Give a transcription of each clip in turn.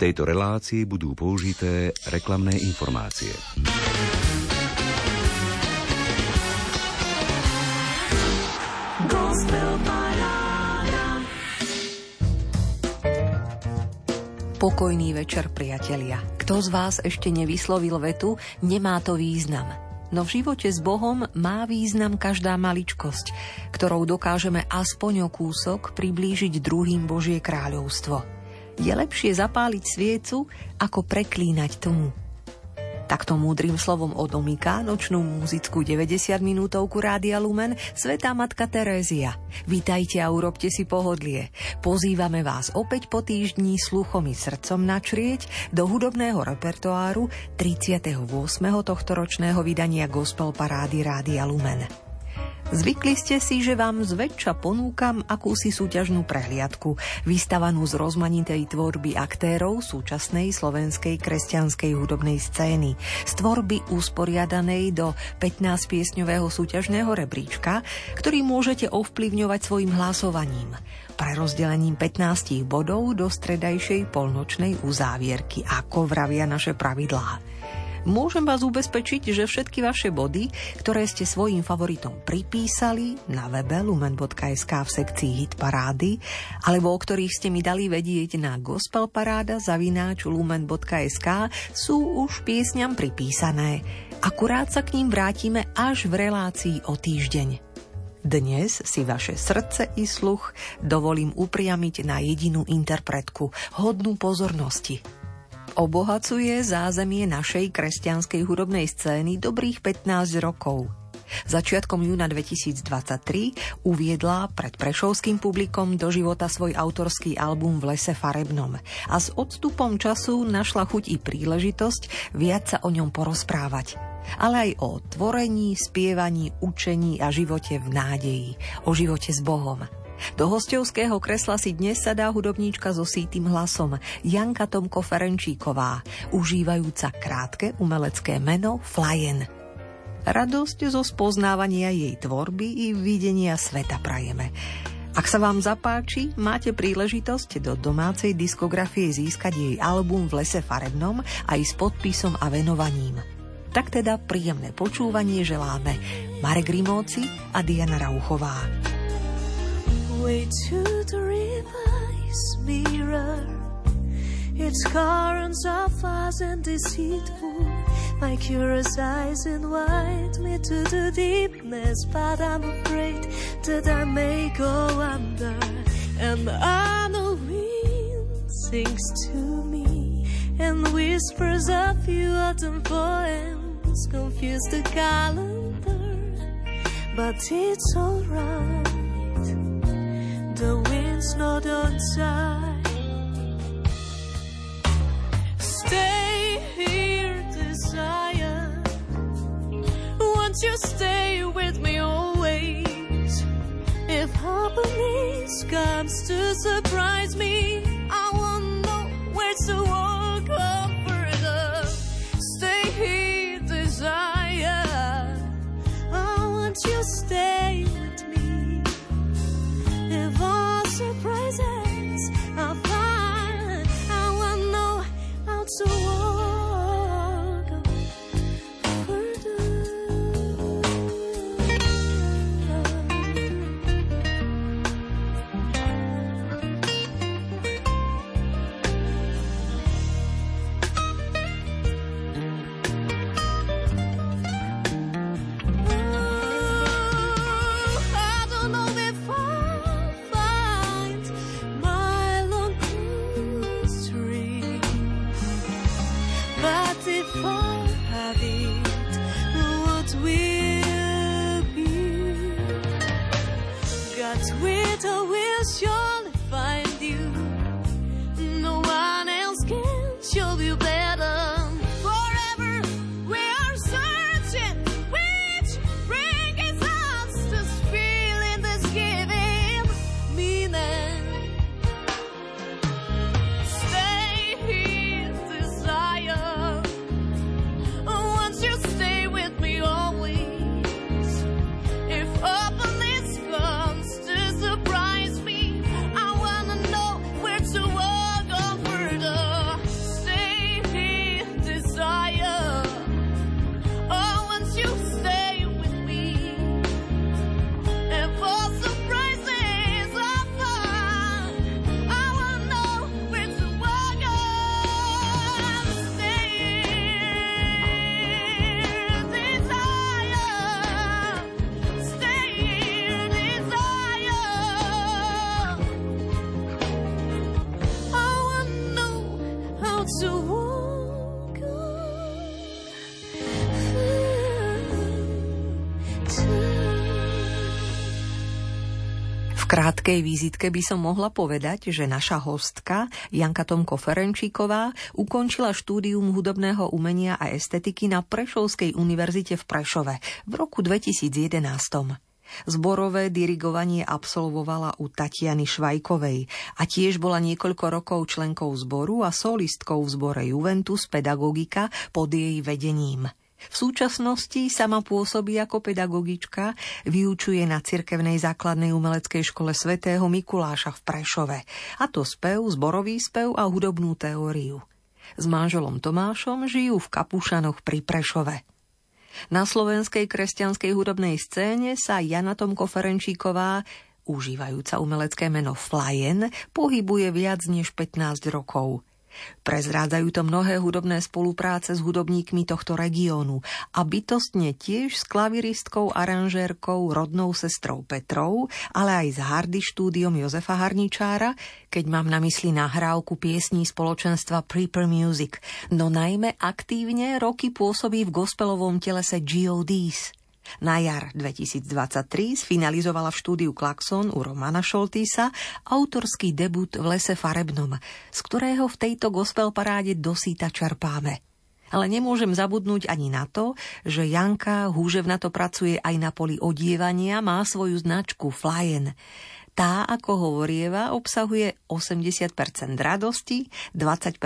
tejto relácii budú použité reklamné informácie. Pokojný večer, priatelia. Kto z vás ešte nevyslovil vetu, nemá to význam. No v živote s Bohom má význam každá maličkosť, ktorou dokážeme aspoň o kúsok priblížiť druhým Božie kráľovstvo. Je lepšie zapáliť sviecu, ako preklínať tomu, Takto múdrym slovom odomýka nočnú muzickú 90 minútovku Rádia Lumen Svetá Matka Terézia. Vítajte a urobte si pohodlie. Pozývame vás opäť po týždni sluchom i srdcom načrieť do hudobného repertoáru 38. tohto ročného vydania Gospel Parády Rádia Lumen. Zvykli ste si, že vám zväčša ponúkam akúsi súťažnú prehliadku, vystavanú z rozmanitej tvorby aktérov súčasnej slovenskej kresťanskej hudobnej scény, z tvorby usporiadanej do 15-piesňového súťažného rebríčka, ktorý môžete ovplyvňovať svojim hlasovaním, prerozdelením 15 bodov do stredajšej polnočnej uzávierky, ako vravia naše pravidlá. Môžem vás ubezpečiť, že všetky vaše body, ktoré ste svojim favoritom pripísali na webe lumen.sk v sekcii Hit parády, alebo o ktorých ste mi dali vedieť na gospelparáda zavináč lumen.sk sú už piesňam pripísané. Akurát sa k ním vrátime až v relácii o týždeň. Dnes si vaše srdce i sluch dovolím upriamiť na jedinú interpretku, hodnú pozornosti – obohacuje zázemie našej kresťanskej hudobnej scény dobrých 15 rokov. Začiatkom júna 2023 uviedla pred prešovským publikom do života svoj autorský album v lese farebnom a s odstupom času našla chuť i príležitosť viac sa o ňom porozprávať ale aj o tvorení, spievaní, učení a živote v nádeji, o živote s Bohom – do hostovského kresla si dnes sadá hudobníčka so sítým hlasom Janka Tomko Ferenčíková, užívajúca krátke umelecké meno Flyen. Radosť zo spoznávania jej tvorby i videnia sveta prajeme. Ak sa vám zapáči, máte príležitosť do domácej diskografie získať jej album v lese farebnom aj s podpisom a venovaním. Tak teda príjemné počúvanie želáme Marek Rimóci a Diana Rauchová. Way to the river's mirror. Its currents are fast and deceitful. My curious eyes invite me to the deepness, but I'm afraid that I may go under. And the wind sings to me and whispers a few autumn poems, confuse the calendar, but it's alright the wind's not outside. Stay here, desire. Won't you stay with me always? If happiness comes to surprise me, to walk. Krátkej vizitke by som mohla povedať, že naša hostka Janka Tomko Ferenčíková ukončila štúdium hudobného umenia a estetiky na Prešovskej univerzite v Prešove v roku 2011. Zborové dirigovanie absolvovala u Tatiany Švajkovej a tiež bola niekoľko rokov členkou zboru a solistkou v zbore Juventus Pedagogika pod jej vedením. V súčasnosti sama pôsobí ako pedagogička, vyučuje na cirkevnej základnej umeleckej škole svätého Mikuláša v Prešove, a to spev, zborový spev a hudobnú teóriu. S manželom Tomášom žijú v Kapušanoch pri Prešove. Na slovenskej kresťanskej hudobnej scéne sa Jana Tomko Ferenčíková užívajúca umelecké meno Flyen, pohybuje viac než 15 rokov. Prezrádzajú to mnohé hudobné spolupráce s hudobníkmi tohto regiónu a bytostne tiež s klaviristkou, aranžérkou, rodnou sestrou Petrou, ale aj s Hardy štúdiom Jozefa Harničára, keď mám na mysli nahrávku piesní spoločenstva Prepper Music, no najmä aktívne roky pôsobí v gospelovom telese G.O.D.s. Na jar 2023 sfinalizovala v štúdiu Klaxon u Romana Šoltýsa autorský debut v lese farebnom, z ktorého v tejto gospel paráde dosýta čerpáme. Ale nemôžem zabudnúť ani na to, že Janka húževna to pracuje aj na poli odievania, má svoju značku Flyen. Tá, ako hovorieva, obsahuje 80% radosti, 20%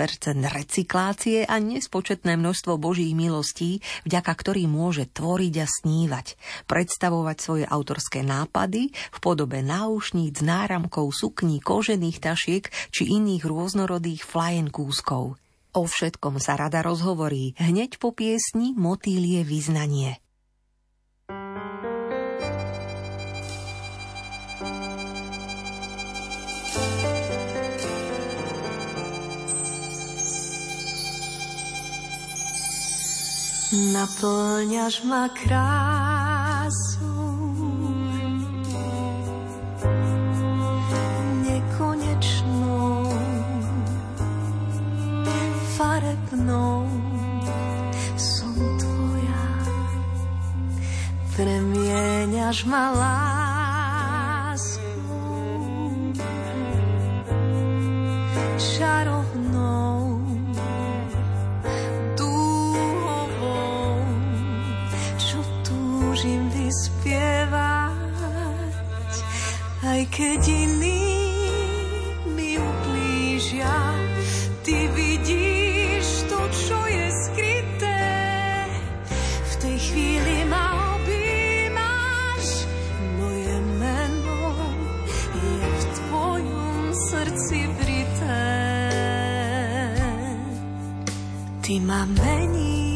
recyklácie a nespočetné množstvo božích milostí, vďaka ktorým môže tvoriť a snívať, predstavovať svoje autorské nápady v podobe náušníc, náramkov, sukní, kožených tašiek či iných rôznorodých flajen kúskov. O všetkom sa rada rozhovorí hneď po piesni Motýlie vyznanie. Naplňaš ma krásou nekonečnou farebnou som tvoja. Premieňaš ma láskou čarovnou keď iní mi ublížia, ty vidíš to, čo je skryté. V tej chvíli ma objímaš, moje meno je v tvojom srdci vrité. Ty ma meníš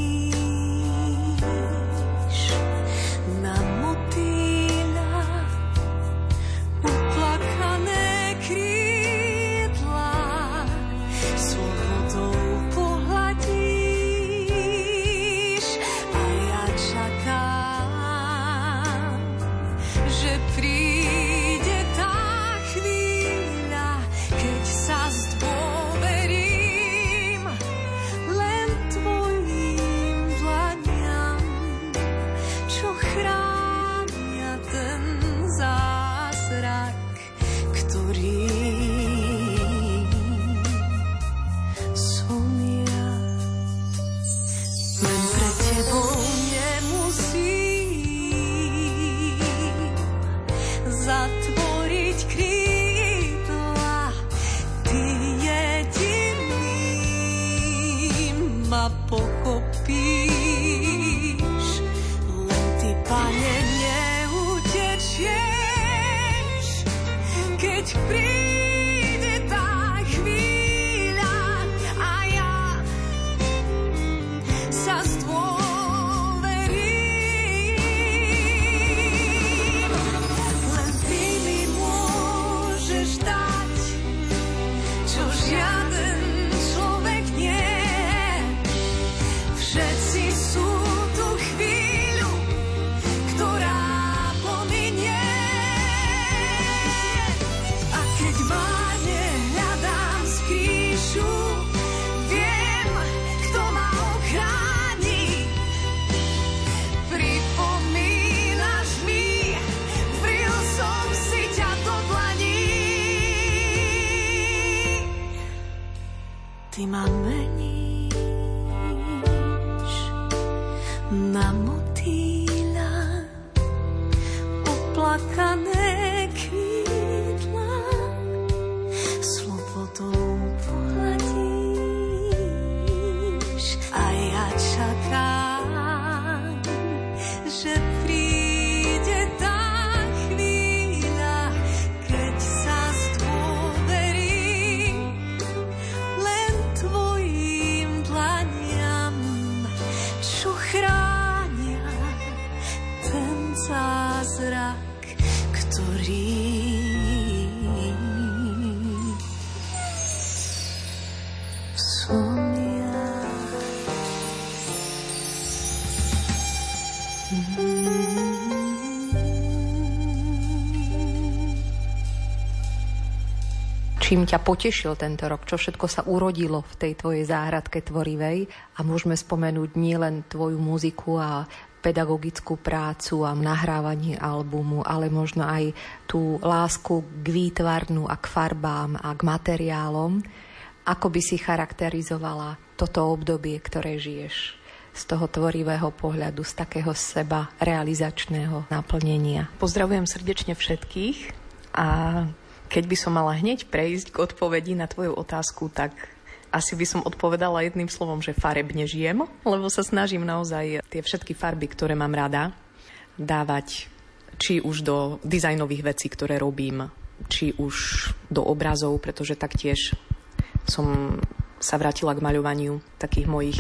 čím ťa potešil tento rok, čo všetko sa urodilo v tej tvojej záhradke tvorivej a môžeme spomenúť nielen tvoju muziku a pedagogickú prácu a nahrávanie albumu, ale možno aj tú lásku k výtvarnu a k farbám a k materiálom. Ako by si charakterizovala toto obdobie, ktoré žiješ? z toho tvorivého pohľadu, z takého seba realizačného naplnenia. Pozdravujem srdečne všetkých a keď by som mala hneď prejsť k odpovedi na tvoju otázku, tak asi by som odpovedala jedným slovom, že farebne žijem, lebo sa snažím naozaj tie všetky farby, ktoré mám rada, dávať či už do dizajnových vecí, ktoré robím, či už do obrazov, pretože taktiež som sa vrátila k maľovaniu takých mojich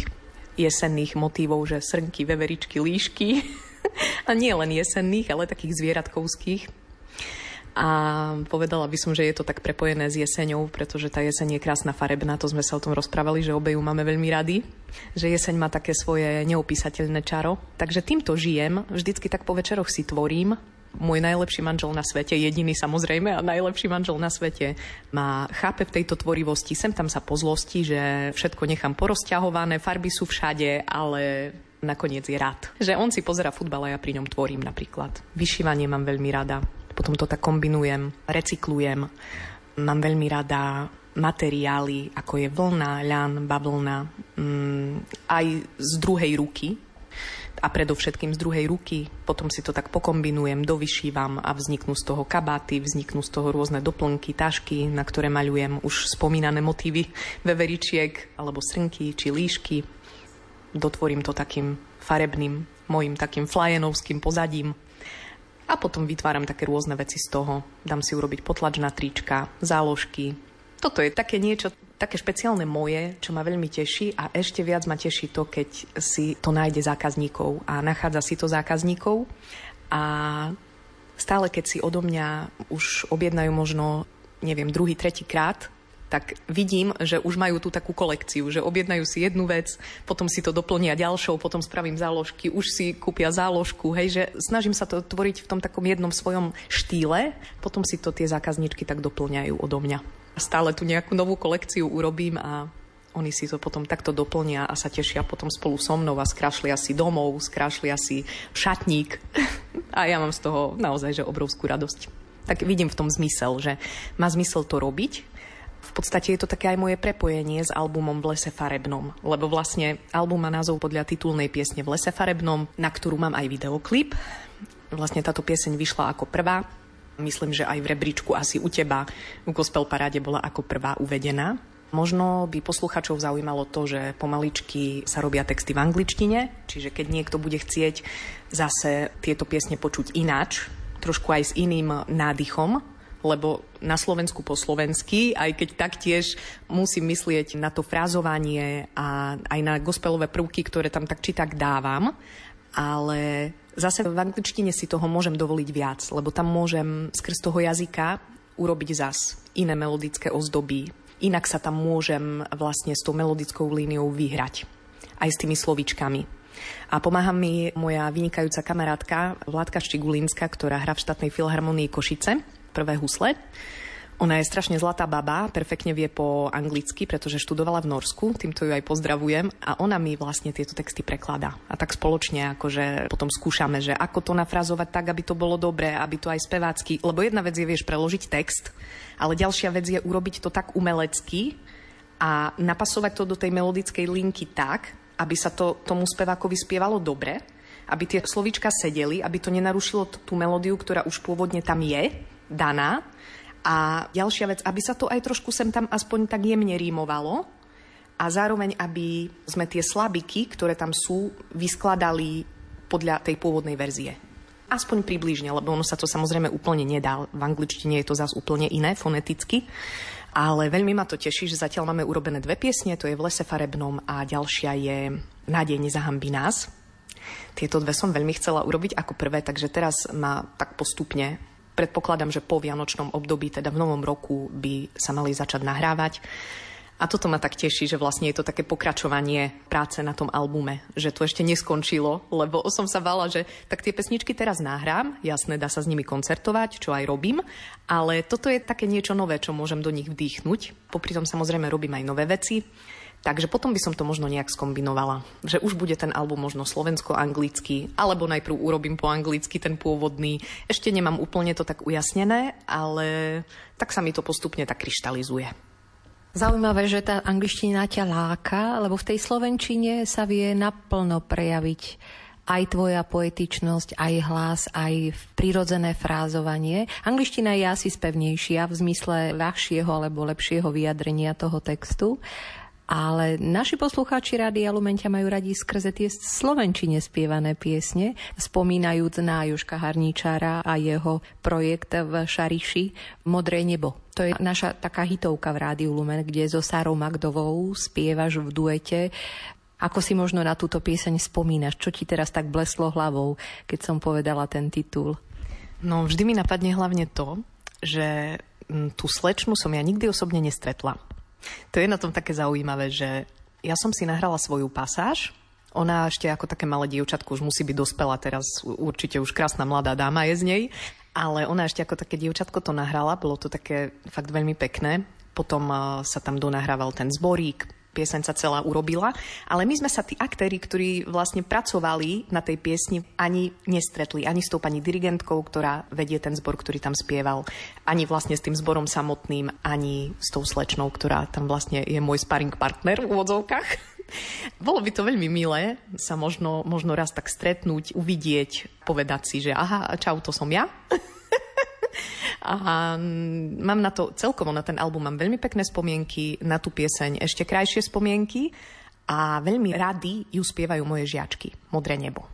jesenných motívov, že srnky, veveričky, líšky. A nie len jesenných, ale takých zvieratkovských a povedala by som, že je to tak prepojené s jeseňou, pretože tá jeseň je krásna farebná, to sme sa o tom rozprávali, že obe ju máme veľmi rady, že jeseň má také svoje neopísateľné čaro. Takže týmto žijem, vždycky tak po večeroch si tvorím, môj najlepší manžel na svete, jediný samozrejme a najlepší manžel na svete, ma chápe v tejto tvorivosti. Sem tam sa pozlosti, že všetko nechám porozťahované, farby sú všade, ale nakoniec je rád. Že on si pozera futbal a ja pri ňom tvorím napríklad. Vyšívanie mám veľmi rada potom to tak kombinujem, recyklujem. Mám veľmi rada materiály, ako je vlna, ľan, bavlna, mm, aj z druhej ruky, a predovšetkým z druhej ruky. Potom si to tak pokombinujem, dovyšívam a vzniknú z toho kabáty, vzniknú z toho rôzne doplnky, tašky, na ktoré maľujem už spomínané motívy veveričiek alebo srnky či líšky. Dotvorím to takým farebným, mojim takým flajenovským pozadím a potom vytváram také rôzne veci z toho. Dám si urobiť potlač na trička, záložky. Toto je také niečo, také špeciálne moje, čo ma veľmi teší a ešte viac ma teší to, keď si to nájde zákazníkov a nachádza si to zákazníkov a stále keď si odo mňa už objednajú možno, neviem, druhý, tretí krát, tak vidím, že už majú tú takú kolekciu, že objednajú si jednu vec, potom si to doplnia ďalšou, potom spravím záložky, už si kúpia záložku, hej, že snažím sa to tvoriť v tom takom jednom svojom štýle, potom si to tie zákazničky tak doplňajú odo mňa. Stále tu nejakú novú kolekciu urobím a oni si to potom takto doplnia a sa tešia potom spolu so mnou a skrášlia si domov, skrášlia si šatník a ja mám z toho naozaj že obrovskú radosť. Tak vidím v tom zmysel, že má zmysel to robiť, v podstate je to také aj moje prepojenie s albumom v lese farebnom, lebo vlastne album má názov podľa titulnej piesne v lese farebnom, na ktorú mám aj videoklip. Vlastne táto pieseň vyšla ako prvá. Myslím, že aj v rebríčku asi u teba v Gospel Paráde bola ako prvá uvedená. Možno by posluchačov zaujímalo to, že pomaličky sa robia texty v angličtine, čiže keď niekto bude chcieť zase tieto piesne počuť ináč, trošku aj s iným nádychom, lebo na Slovensku po slovensky, aj keď taktiež musím myslieť na to frázovanie a aj na gospelové prvky, ktoré tam tak či tak dávam, ale zase v angličtine si toho môžem dovoliť viac, lebo tam môžem skrz toho jazyka urobiť zas iné melodické ozdoby. Inak sa tam môžem vlastne s tou melodickou líniou vyhrať. Aj s tými slovičkami. A pomáha mi moja vynikajúca kamarátka Vládka Štigulinská, ktorá hrá v štátnej filharmonii Košice prvé husle. Ona je strašne zlatá baba, perfektne vie po anglicky, pretože študovala v Norsku, týmto ju aj pozdravujem a ona mi vlastne tieto texty prekladá. A tak spoločne akože potom skúšame, že ako to nafrazovať tak, aby to bolo dobré, aby to aj spevácky, lebo jedna vec je, vieš, preložiť text, ale ďalšia vec je urobiť to tak umelecky, a napasovať to do tej melodickej linky tak, aby sa to tomu spevákovi spievalo dobre, aby tie slovíčka sedeli, aby to nenarušilo t- tú melódiu, ktorá už pôvodne tam je, daná. A ďalšia vec, aby sa to aj trošku sem tam aspoň tak jemne rímovalo a zároveň, aby sme tie slabiky, ktoré tam sú, vyskladali podľa tej pôvodnej verzie. Aspoň približne, lebo ono sa to samozrejme úplne nedá. V angličtine je to zase úplne iné foneticky. Ale veľmi ma to teší, že zatiaľ máme urobené dve piesne, to je v lese farebnom a ďalšia je Nádej nezahambí nás. Tieto dve som veľmi chcela urobiť ako prvé, takže teraz ma tak postupne predpokladám, že po vianočnom období, teda v novom roku, by sa mali začať nahrávať. A toto ma tak teší, že vlastne je to také pokračovanie práce na tom albume, že to ešte neskončilo, lebo som sa vala, že tak tie pesničky teraz nahrám, jasné, dá sa s nimi koncertovať, čo aj robím, ale toto je také niečo nové, čo môžem do nich vdýchnuť. Popri tom samozrejme robím aj nové veci. Takže potom by som to možno nejak skombinovala. Že už bude ten album možno slovensko-anglicky, alebo najprv urobím po anglicky ten pôvodný. Ešte nemám úplne to tak ujasnené, ale tak sa mi to postupne tak kryštalizuje. Zaujímavé, že tá angličtina ťa láka, lebo v tej slovenčine sa vie naplno prejaviť aj tvoja poetičnosť, aj hlas, aj prirodzené frázovanie. Angličtina je asi spevnejšia v zmysle ľahšieho alebo lepšieho vyjadrenia toho textu. Ale naši poslucháči Rádia Lumentia majú radi skrze tie slovenčine spievané piesne, spomínajúc na Joška Harníčára a jeho projekt v Šariši Modré nebo. To je naša taká hitovka v Rádiu Lumen, kde so Sarou Magdovou spievaš v duete ako si možno na túto pieseň spomínaš? Čo ti teraz tak bleslo hlavou, keď som povedala ten titul? No, vždy mi napadne hlavne to, že tú slečnu som ja nikdy osobne nestretla. To je na tom také zaujímavé, že ja som si nahrala svoju pasáž, ona ešte ako také malé dievčatko už musí byť dospelá teraz, určite už krásna mladá dáma je z nej, ale ona ešte ako také dievčatko to nahrala, bolo to také fakt veľmi pekné. Potom uh, sa tam donahrával ten zborík, pieseň sa celá urobila, ale my sme sa tí aktéri, ktorí vlastne pracovali na tej piesni, ani nestretli, ani s tou pani dirigentkou, ktorá vedie ten zbor, ktorý tam spieval, ani vlastne s tým zborom samotným, ani s tou slečnou, ktorá tam vlastne je môj sparring partner v úvodzovkách. Bolo by to veľmi milé sa možno, možno raz tak stretnúť, uvidieť, povedať si, že aha, čau, to som ja. A mám na to, celkovo na ten album mám veľmi pekné spomienky, na tú pieseň ešte krajšie spomienky a veľmi rady ju spievajú moje žiačky, Modré nebo.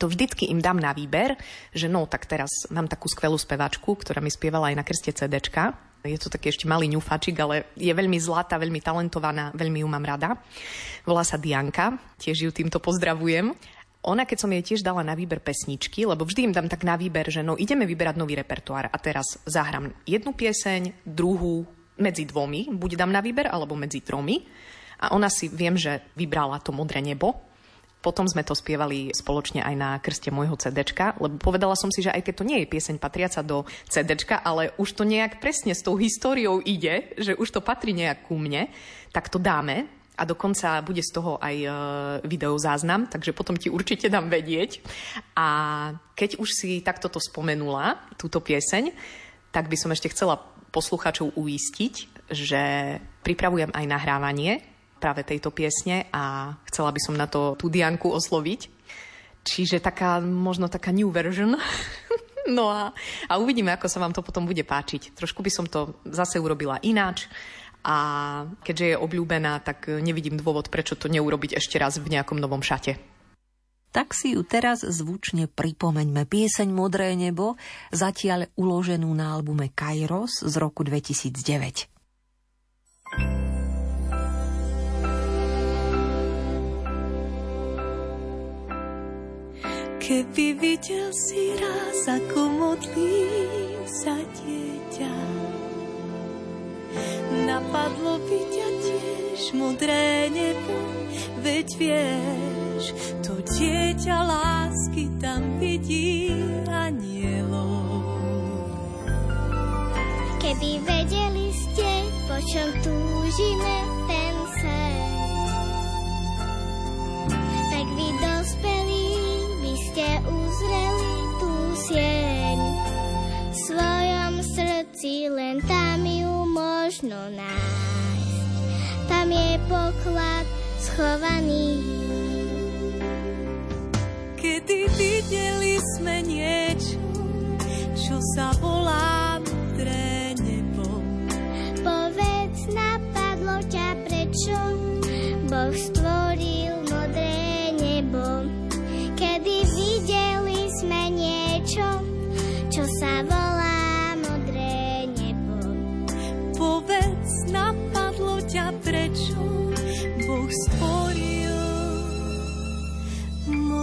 To vždycky im dám na výber, že no, tak teraz mám takú skvelú spevačku, ktorá mi spievala aj na krste CDčka. Je to taký ešte malý ňufačik, ale je veľmi zlatá, veľmi talentovaná, veľmi ju mám rada. Volá sa Dianka, tiež ju týmto pozdravujem. Ona, keď som jej tiež dala na výber pesničky, lebo vždy im dám tak na výber, že no ideme vyberať nový repertoár a teraz zahrám jednu pieseň, druhú, medzi dvomi, buď dám na výber, alebo medzi tromi. A ona si, viem, že vybrala to Modré nebo, potom sme to spievali spoločne aj na krste môjho CDčka, lebo povedala som si, že aj keď to nie je pieseň patriaca do CDčka, ale už to nejak presne s tou históriou ide, že už to patrí nejak ku mne, tak to dáme a dokonca bude z toho aj e, videozáznam, takže potom ti určite dám vedieť. A keď už si takto to spomenula, túto pieseň, tak by som ešte chcela posluchačov uistiť, že pripravujem aj nahrávanie práve tejto piesne a chcela by som na to tú Dianku osloviť. Čiže taká, možno taká new version. no a, a uvidíme, ako sa vám to potom bude páčiť. Trošku by som to zase urobila ináč a keďže je obľúbená, tak nevidím dôvod, prečo to neurobiť ešte raz v nejakom novom šate. Tak si ju teraz zvučne pripomeňme. Pieseň Modré nebo, zatiaľ uloženú na albume Kairos z roku 2009. Keby videl si raz, ako modlí sa dieťa, Napadlo by ťa tiež modré nebo, veď vieš, to dieťa lásky tam vidí anielov. Keby vedeli ste, po čom túžime ten sen, tak vy dospelí by ste uzreli tú sieň v svojom srdci len možno nájsť. Tam je poklad schovaný. Kedy videli sme niečo, čo sa volá modré nebo. Povedz, napadlo ťa prečo, Boh stvoril modré nebo. Kedy videli sme niečo, čo sa volá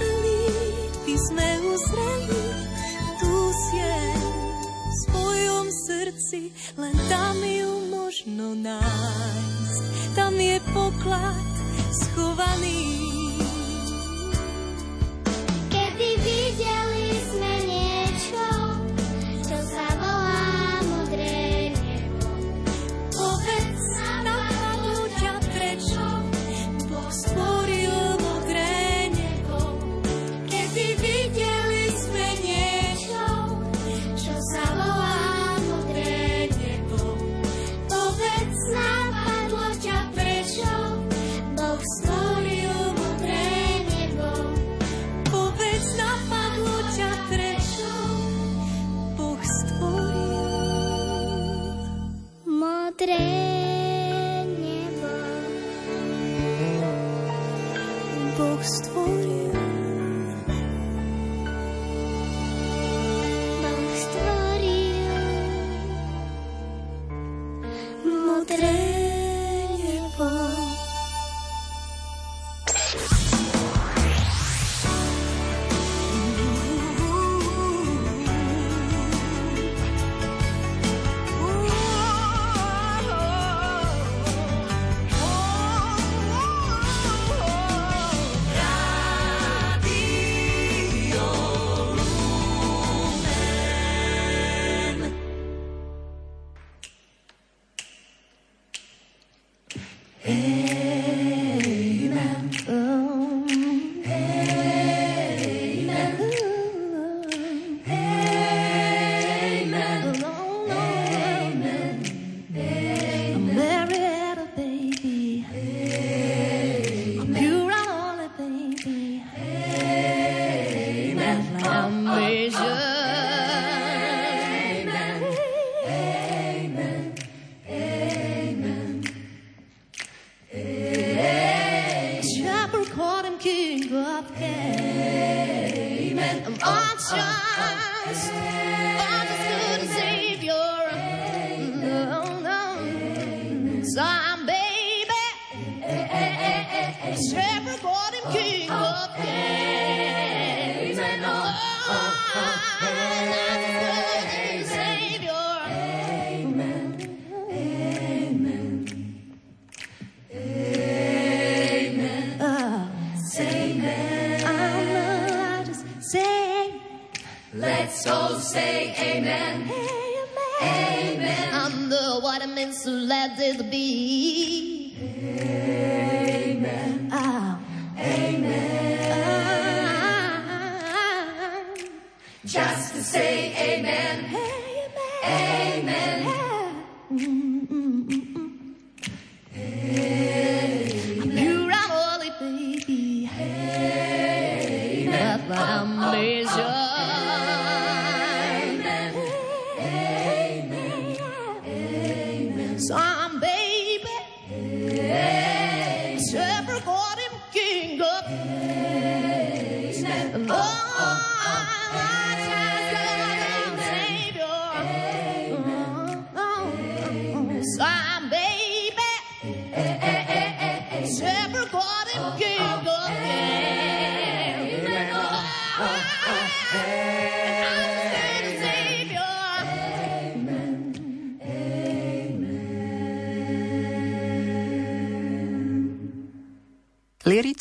dospeli, ty sme uzreli, tu je v svojom srdci, len tam ju možno nájsť. Tam je poklad schovaný. Videli sme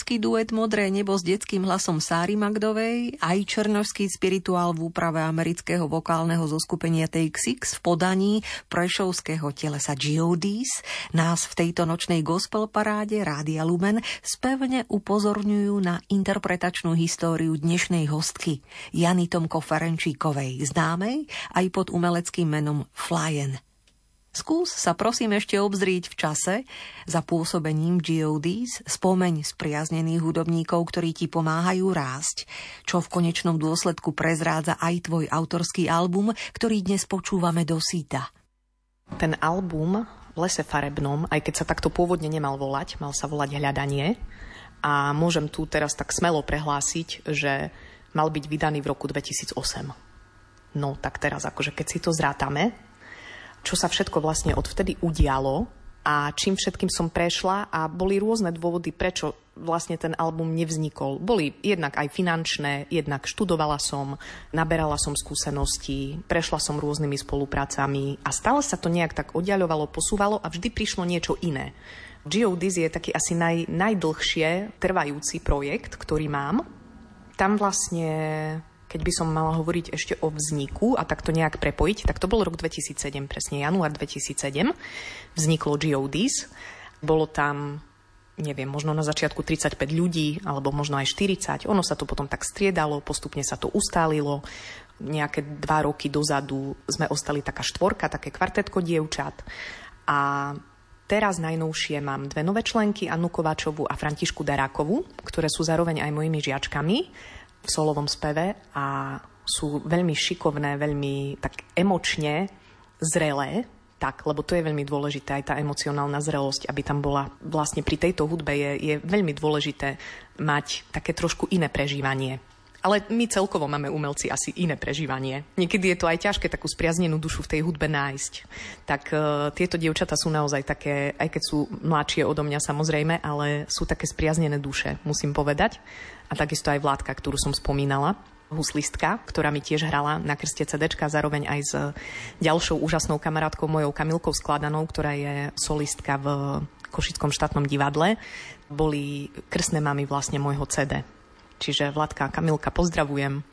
Lirický duet Modré nebo s detským hlasom Sáry Magdovej, aj černožský spirituál v úprave amerického vokálneho zoskupenia Six v podaní prešovského telesa Geodis nás v tejto nočnej gospel paráde Rádia Lumen spevne upozorňujú na interpretačnú históriu dnešnej hostky Jany Tomko Ferenčíkovej, známej aj pod umeleckým menom Flyen. Skús sa prosím ešte obzrieť v čase za pôsobením GODs, spomeň spriaznených hudobníkov, ktorí ti pomáhajú rásť, čo v konečnom dôsledku prezrádza aj tvoj autorský album, ktorý dnes počúvame do síta. Ten album v lese farebnom, aj keď sa takto pôvodne nemal volať, mal sa volať Hľadanie a môžem tu teraz tak smelo prehlásiť, že mal byť vydaný v roku 2008. No tak teraz, akože keď si to zrátame, čo sa všetko vlastne odvtedy udialo a čím všetkým som prešla a boli rôzne dôvody, prečo vlastne ten album nevznikol. Boli jednak aj finančné, jednak študovala som, naberala som skúsenosti, prešla som rôznymi spoluprácami a stále sa to nejak tak oddialovalo, posúvalo a vždy prišlo niečo iné. Geodis je taký asi naj, najdlhšie trvajúci projekt, ktorý mám. Tam vlastne keď by som mala hovoriť ešte o vzniku a takto nejak prepojiť, tak to bol rok 2007, presne január 2007. Vzniklo GODs. Bolo tam neviem, možno na začiatku 35 ľudí, alebo možno aj 40. Ono sa to potom tak striedalo, postupne sa to ustálilo. Nejaké dva roky dozadu sme ostali taká štvorka, také kvartetko dievčat. A teraz najnovšie mám dve nové členky, Annu Kovačovú a Františku Darákovú, ktoré sú zároveň aj mojimi žiačkami v solovom speve a sú veľmi šikovné, veľmi tak emočne zrelé, tak, lebo to je veľmi dôležité, aj tá emocionálna zrelosť, aby tam bola vlastne pri tejto hudbe je, je veľmi dôležité mať také trošku iné prežívanie. Ale my celkovo máme umelci asi iné prežívanie. Niekedy je to aj ťažké takú spriaznenú dušu v tej hudbe nájsť. Tak uh, tieto dievčata sú naozaj také, aj keď sú mladšie odo mňa samozrejme, ale sú také spriaznené duše, musím povedať. A takisto aj Vládka, ktorú som spomínala huslistka, ktorá mi tiež hrala na krste CD, zároveň aj s ďalšou úžasnou kamarátkou mojou Kamilkou Skladanou, ktorá je solistka v Košickom štátnom divadle. Boli krstné mamy vlastne môjho CD. Čiže Vladka a Kamilka pozdravujem.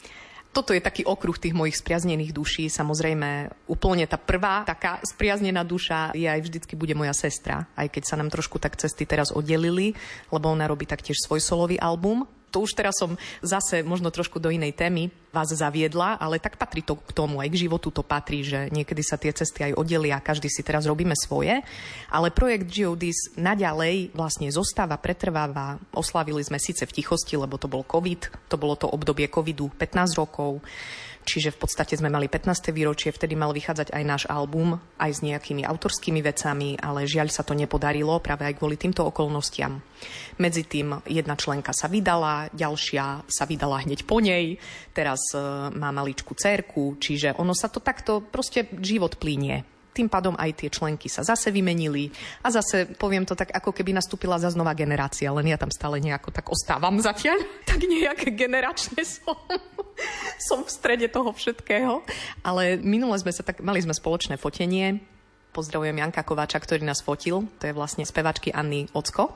Toto je taký okruh tých mojich spriaznených duší. Samozrejme, úplne tá prvá taká spriaznená duša je aj vždycky bude moja sestra. Aj keď sa nám trošku tak cesty teraz oddelili, lebo ona robí taktiež svoj solový album to už teraz som zase možno trošku do inej témy vás zaviedla, ale tak patrí to k tomu, aj k životu to patrí, že niekedy sa tie cesty aj oddelia, každý si teraz robíme svoje, ale projekt Geodis naďalej vlastne zostáva, pretrváva. Oslavili sme síce v tichosti, lebo to bol COVID, to bolo to obdobie covidu 15 rokov, Čiže v podstate sme mali 15. výročie, vtedy mal vychádzať aj náš album, aj s nejakými autorskými vecami, ale žiaľ sa to nepodarilo práve aj kvôli týmto okolnostiam. Medzi tým jedna členka sa vydala, ďalšia sa vydala hneď po nej, teraz e, má maličku cerku, čiže ono sa to takto, proste život plínie tým pádom aj tie členky sa zase vymenili a zase, poviem to tak, ako keby nastúpila za znova generácia, len ja tam stále nejako tak ostávam zatiaľ, tak nejak generačne som, som v strede toho všetkého. Ale minule sme sa tak, mali sme spoločné fotenie, pozdravujem Janka Kováča, ktorý nás fotil, to je vlastne spevačky Anny Ocko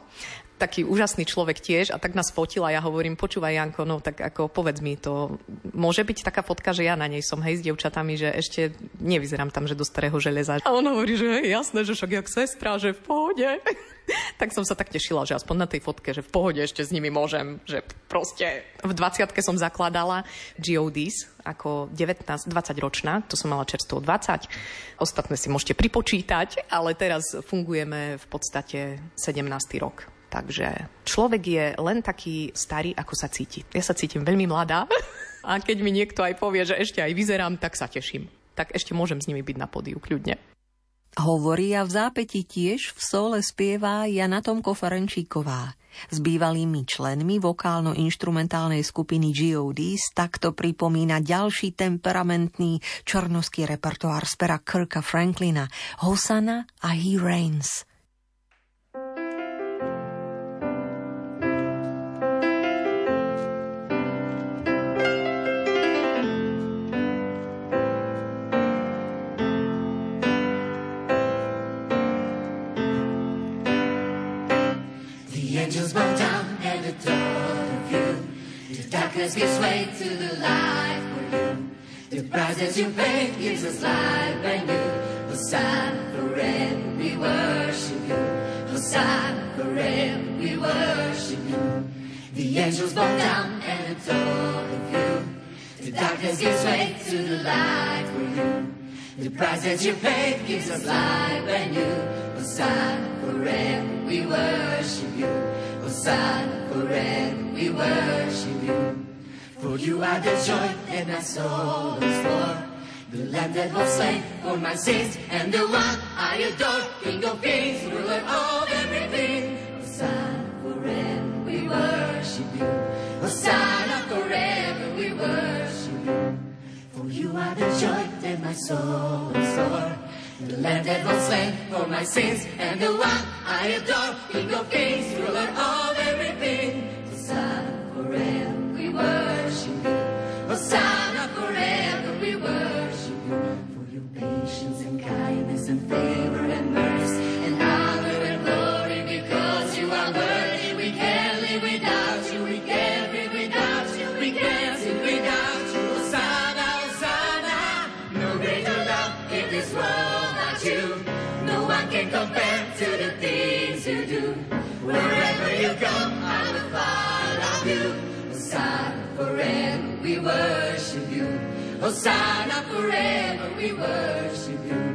taký úžasný človek tiež a tak nás fotil a ja hovorím, počúvaj Janko, no tak ako povedz mi to, môže byť taká fotka, že ja na nej som, hej, s dievčatami, že ešte nevyzerám tam, že do starého železa. A on hovorí, že je jasné, že však jak sestra, že v pohode. tak som sa tak tešila, že aspoň na tej fotke, že v pohode ešte s nimi môžem, že proste v 20 som zakladala GODs ako 19-20 ročná, to som mala čerstvo 20. Ostatné si môžete pripočítať, ale teraz fungujeme v podstate 17. rok. Takže človek je len taký starý, ako sa cíti. Ja sa cítim veľmi mladá a keď mi niekto aj povie, že ešte aj vyzerám, tak sa teším. Tak ešte môžem s nimi byť na podiu kľudne. Hovorí a v zápäti tiež v sole spieva Jana Tomko Ferenčíková. S bývalými členmi vokálno-instrumentálnej skupiny GODs takto pripomína ďalší temperamentný čornovský repertoár z Kirka Franklina Hosanna a He Reigns – darkness gives way to the light for you. The price that you paid gives us life and you. Hosanna forever, we worship you. Hosanna forever, we worship you. The angels bow down and adore you. The darkness gives way to the light for you. The price that you paid gives us life and you. Hosanna forever, we worship you. Hosanna forever, we worship you. For you are the joy that my soul longs for. The Lamb that was slain for my sins, and the one I adore, King of Kings, ruler of everything. Hosanna forever, we worship you. Hosanna forever, we worship you. For you are the joy that my soul is for. The Lamb that was slain for my sins, and the one I adore, King of Kings, ruler of everything. Hosanna forever, and favor and mercy and honor and glory, because you are worthy. We can't live without you. We can't live without you. We can't live without you. Hosanna, Hosanna. No greater love in this world but you. No one can compare to the things you do. Wherever you go, I will follow you. Hosanna forever, we worship you. Hosanna forever, we worship you.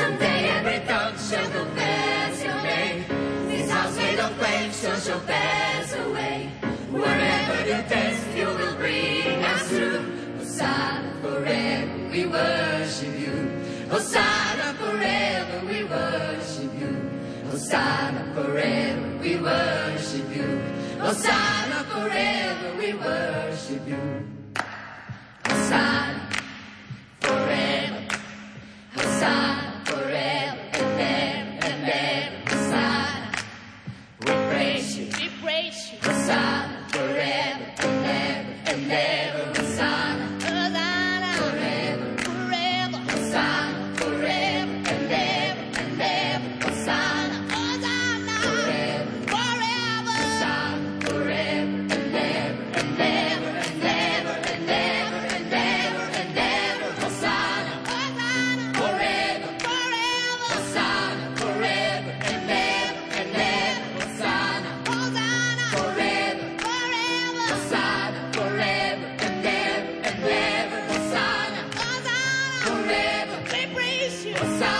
Someday every tongue shall confess your name. This house made of clay shall, shall pass away. Wherever you taste, you will bring us through. Hosanna forever, we worship you. Hosanna forever, we worship you. Hosanna forever, we worship you. Hosanna forever, we worship you. Hosanna forever, Hosanna inside.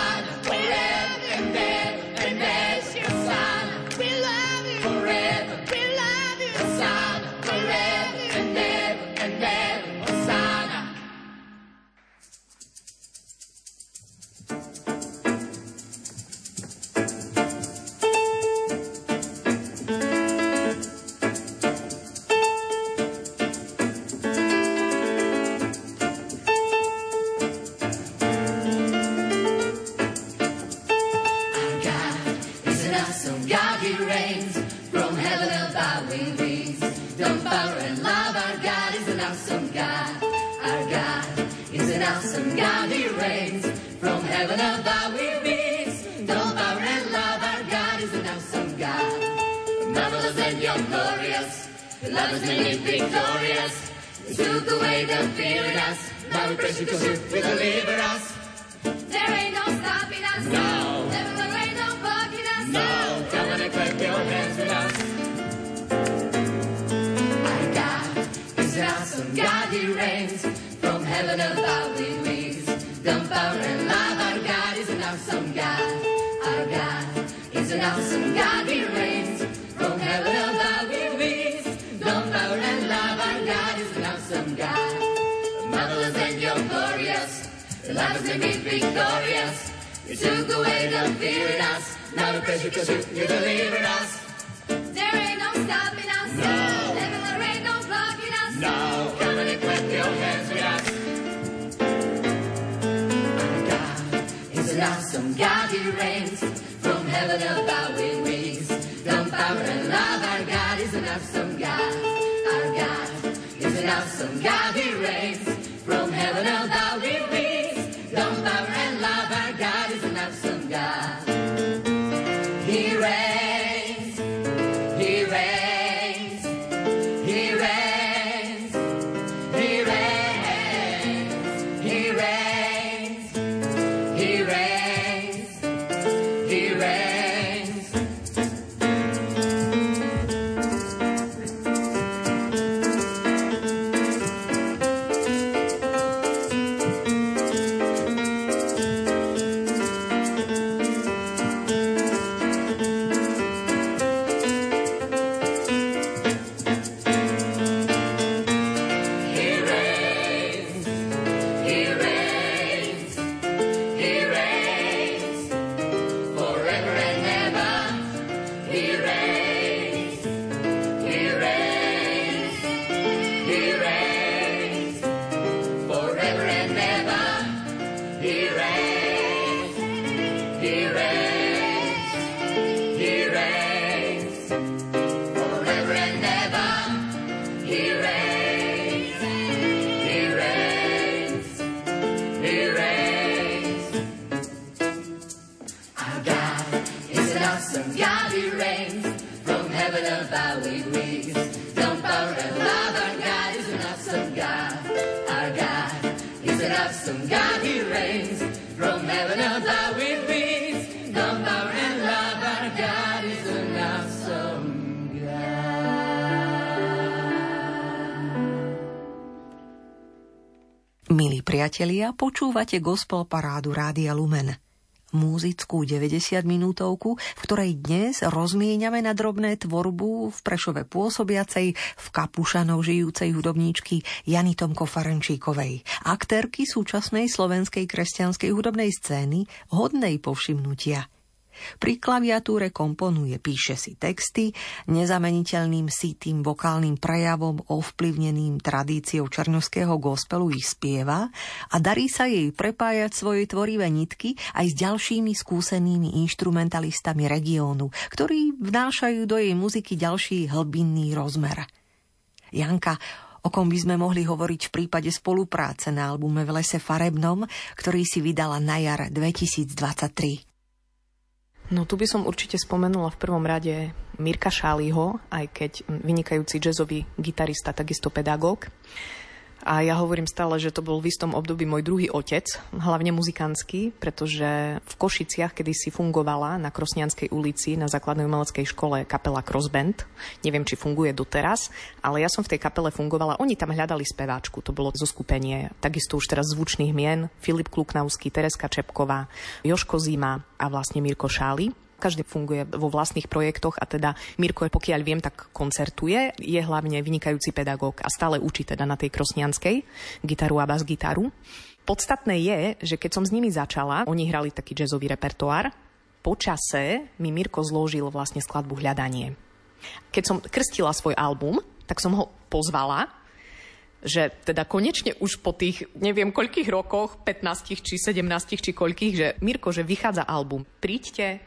Priatelia, počúvate gospel parádu Rádia Lumen. Múzickú 90 minútovku, v ktorej dnes rozmieňame na drobné tvorbu v Prešove pôsobiacej v Kapušanov žijúcej hudobníčky Jany Tomko Farenčíkovej, aktérky súčasnej slovenskej kresťanskej hudobnej scény, hodnej povšimnutia – pri klaviatúre komponuje, píše si texty, nezameniteľným sítým vokálnym prejavom ovplyvneným tradíciou černovského gospelu ich spieva a darí sa jej prepájať svoje tvorivé nitky aj s ďalšími skúsenými instrumentalistami regiónu, ktorí vnášajú do jej muziky ďalší hlbinný rozmer. Janka, o kom by sme mohli hovoriť v prípade spolupráce na albume v lese farebnom, ktorý si vydala na jar 2023. No tu by som určite spomenula v prvom rade Mirka Šáliho, aj keď vynikajúci jazzový gitarista, takisto pedagóg. A ja hovorím stále, že to bol v istom období môj druhý otec, hlavne muzikantský, pretože v Košiciach, kedy si fungovala na Krosnianskej ulici na základnej umeleckej škole kapela Crossband. Neviem, či funguje doteraz, ale ja som v tej kapele fungovala. Oni tam hľadali speváčku, to bolo zo skupenie. Takisto už teraz zvučných mien. Filip Kluknavský, Tereska Čepková, Joško Zima a vlastne Mirko Šáli každý funguje vo vlastných projektoch a teda Mirko, pokiaľ viem, tak koncertuje. Je hlavne vynikajúci pedagóg a stále učí teda na tej krosnianskej gitaru a bas gitaru. Podstatné je, že keď som s nimi začala, oni hrali taký jazzový repertoár, po čase mi Mirko zložil vlastne skladbu Hľadanie. Keď som krstila svoj album, tak som ho pozvala že teda konečne už po tých neviem koľkých rokoch, 15 či 17 či koľkých, že Mirko, že vychádza album, príďte,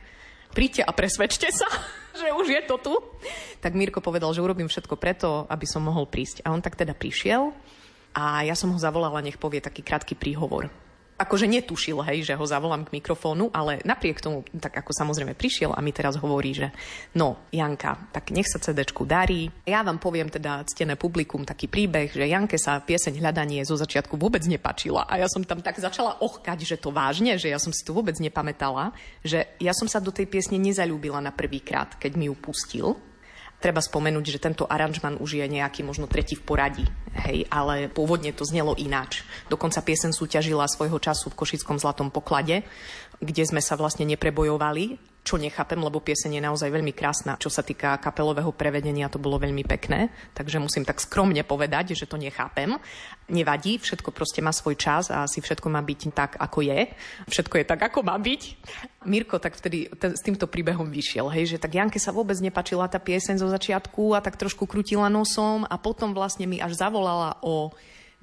príďte a presvedčte sa, že už je to tu. Tak Mirko povedal, že urobím všetko preto, aby som mohol prísť. A on tak teda prišiel a ja som ho zavolala, nech povie taký krátky príhovor akože netušil, hej, že ho zavolám k mikrofónu, ale napriek tomu, tak ako samozrejme prišiel a mi teraz hovorí, že no, Janka, tak nech sa CDčku darí. Ja vám poviem teda ctené publikum taký príbeh, že Janke sa pieseň Hľadanie zo začiatku vôbec nepačila a ja som tam tak začala ochkať, že to vážne, že ja som si to vôbec nepamätala, že ja som sa do tej piesne nezalúbila na prvýkrát, keď mi ju pustil, Treba spomenúť, že tento aranžman už je nejaký možno tretí v poradí, hej, ale pôvodne to znelo ináč. Dokonca piesen súťažila svojho času v Košickom zlatom poklade, kde sme sa vlastne neprebojovali, čo nechápem, lebo pieseň je naozaj veľmi krásna. Čo sa týka kapelového prevedenia, to bolo veľmi pekné, takže musím tak skromne povedať, že to nechápem. Nevadí, všetko proste má svoj čas a asi všetko má byť tak, ako je. Všetko je tak, ako má byť. Mirko tak vtedy t- s týmto príbehom vyšiel, hej, že tak Janke sa vôbec nepačila tá pieseň zo začiatku a tak trošku krutila nosom a potom vlastne mi až zavolala o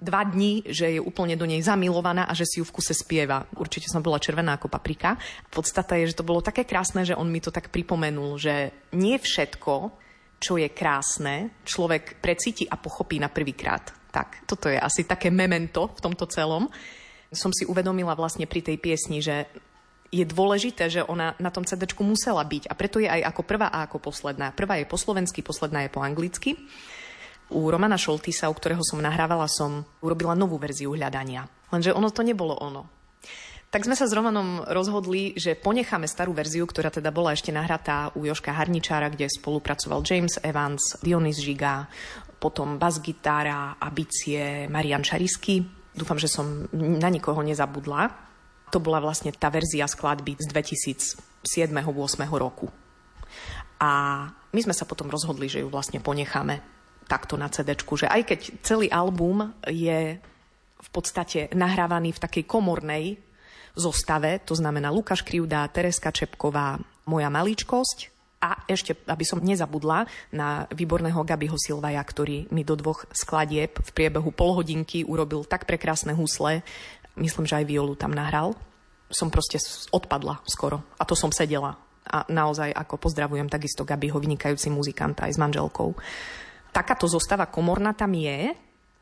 dva dní, že je úplne do nej zamilovaná a že si ju v kuse spieva. Určite som bola červená ako paprika. Podstata je, že to bolo také krásne, že on mi to tak pripomenul, že nie všetko, čo je krásne, človek precíti a pochopí na prvýkrát. Tak, toto je asi také memento v tomto celom. Som si uvedomila vlastne pri tej piesni, že je dôležité, že ona na tom CD musela byť a preto je aj ako prvá a ako posledná. Prvá je po slovensky, posledná je po anglicky. U Romana Šoltisa, u ktorého som nahrávala, som urobila novú verziu hľadania. Lenže ono to nebolo ono. Tak sme sa s Romanom rozhodli, že ponecháme starú verziu, ktorá teda bola ešte nahratá u Joška Harničára, kde spolupracoval James Evans, Dionys Žiga, potom bas-gitára a bicie Marian Čarisky. Dúfam, že som na nikoho nezabudla. To bola vlastne tá verzia skladby z 2007-2008 roku. A my sme sa potom rozhodli, že ju vlastne ponecháme takto na CD, že aj keď celý album je v podstate nahrávaný v takej komornej zostave, to znamená Lukáš Krivda, Tereska Čepková, Moja maličkosť a ešte, aby som nezabudla, na výborného Gabiho Silvaja, ktorý mi do dvoch skladieb v priebehu polhodinky urobil tak prekrásne husle, myslím, že aj violu tam nahral. Som proste odpadla skoro a to som sedela. A naozaj ako pozdravujem takisto Gabiho, vynikajúci muzikant aj s manželkou takáto zostava komorná tam je,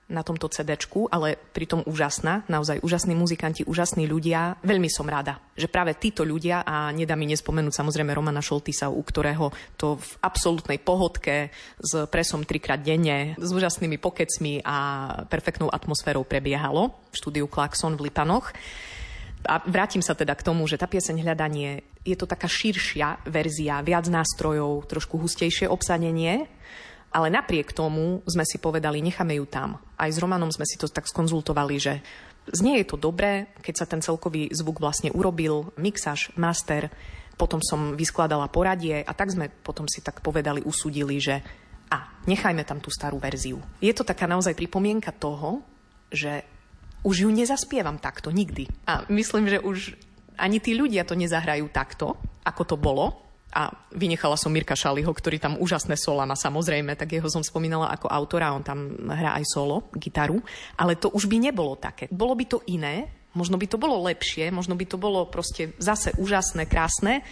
na tomto CDčku, ale pritom úžasná, naozaj úžasní muzikanti, úžasní ľudia. Veľmi som rada, že práve títo ľudia, a nedá mi nespomenúť samozrejme Romana Šoltisa, u ktorého to v absolútnej pohodke s presom trikrát denne, s úžasnými pokecmi a perfektnou atmosférou prebiehalo v štúdiu Klaxon v Lipanoch. A vrátim sa teda k tomu, že tá pieseň Hľadanie je to taká širšia verzia, viac nástrojov, trošku hustejšie obsadenie, ale napriek tomu sme si povedali, necháme ju tam. Aj s Romanom sme si to tak skonzultovali, že znie je to dobré, keď sa ten celkový zvuk vlastne urobil, mixáž, master, potom som vyskladala poradie a tak sme potom si tak povedali, usudili, že a nechajme tam tú starú verziu. Je to taká naozaj pripomienka toho, že už ju nezaspievam takto nikdy. A myslím, že už ani tí ľudia to nezahrajú takto, ako to bolo, a vynechala som Mirka Šaliho, ktorý tam úžasné sola má samozrejme, tak jeho som spomínala ako autora, on tam hrá aj solo, gitaru, ale to už by nebolo také. Bolo by to iné, možno by to bolo lepšie, možno by to bolo proste zase úžasné, krásne,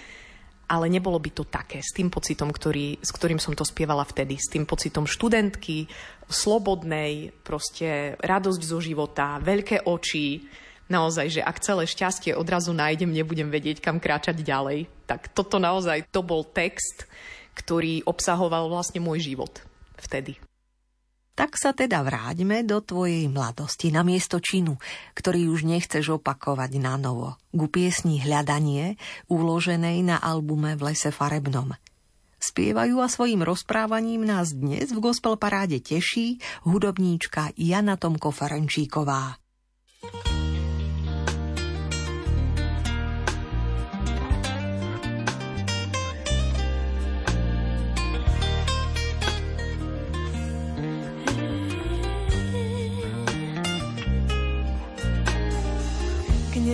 ale nebolo by to také, s tým pocitom, ktorý, s ktorým som to spievala vtedy, s tým pocitom študentky, slobodnej, proste radosť zo života, veľké oči, naozaj, že ak celé šťastie odrazu nájdem, nebudem vedieť, kam kráčať ďalej. Tak toto naozaj, to bol text, ktorý obsahoval vlastne môj život vtedy. Tak sa teda vráťme do tvojej mladosti na miesto činu, ktorý už nechceš opakovať na novo, ku piesni Hľadanie, uloženej na albume V lese farebnom. Spievajú a svojim rozprávaním nás dnes v gospel paráde teší hudobníčka Jana Tomko Ferenčíková.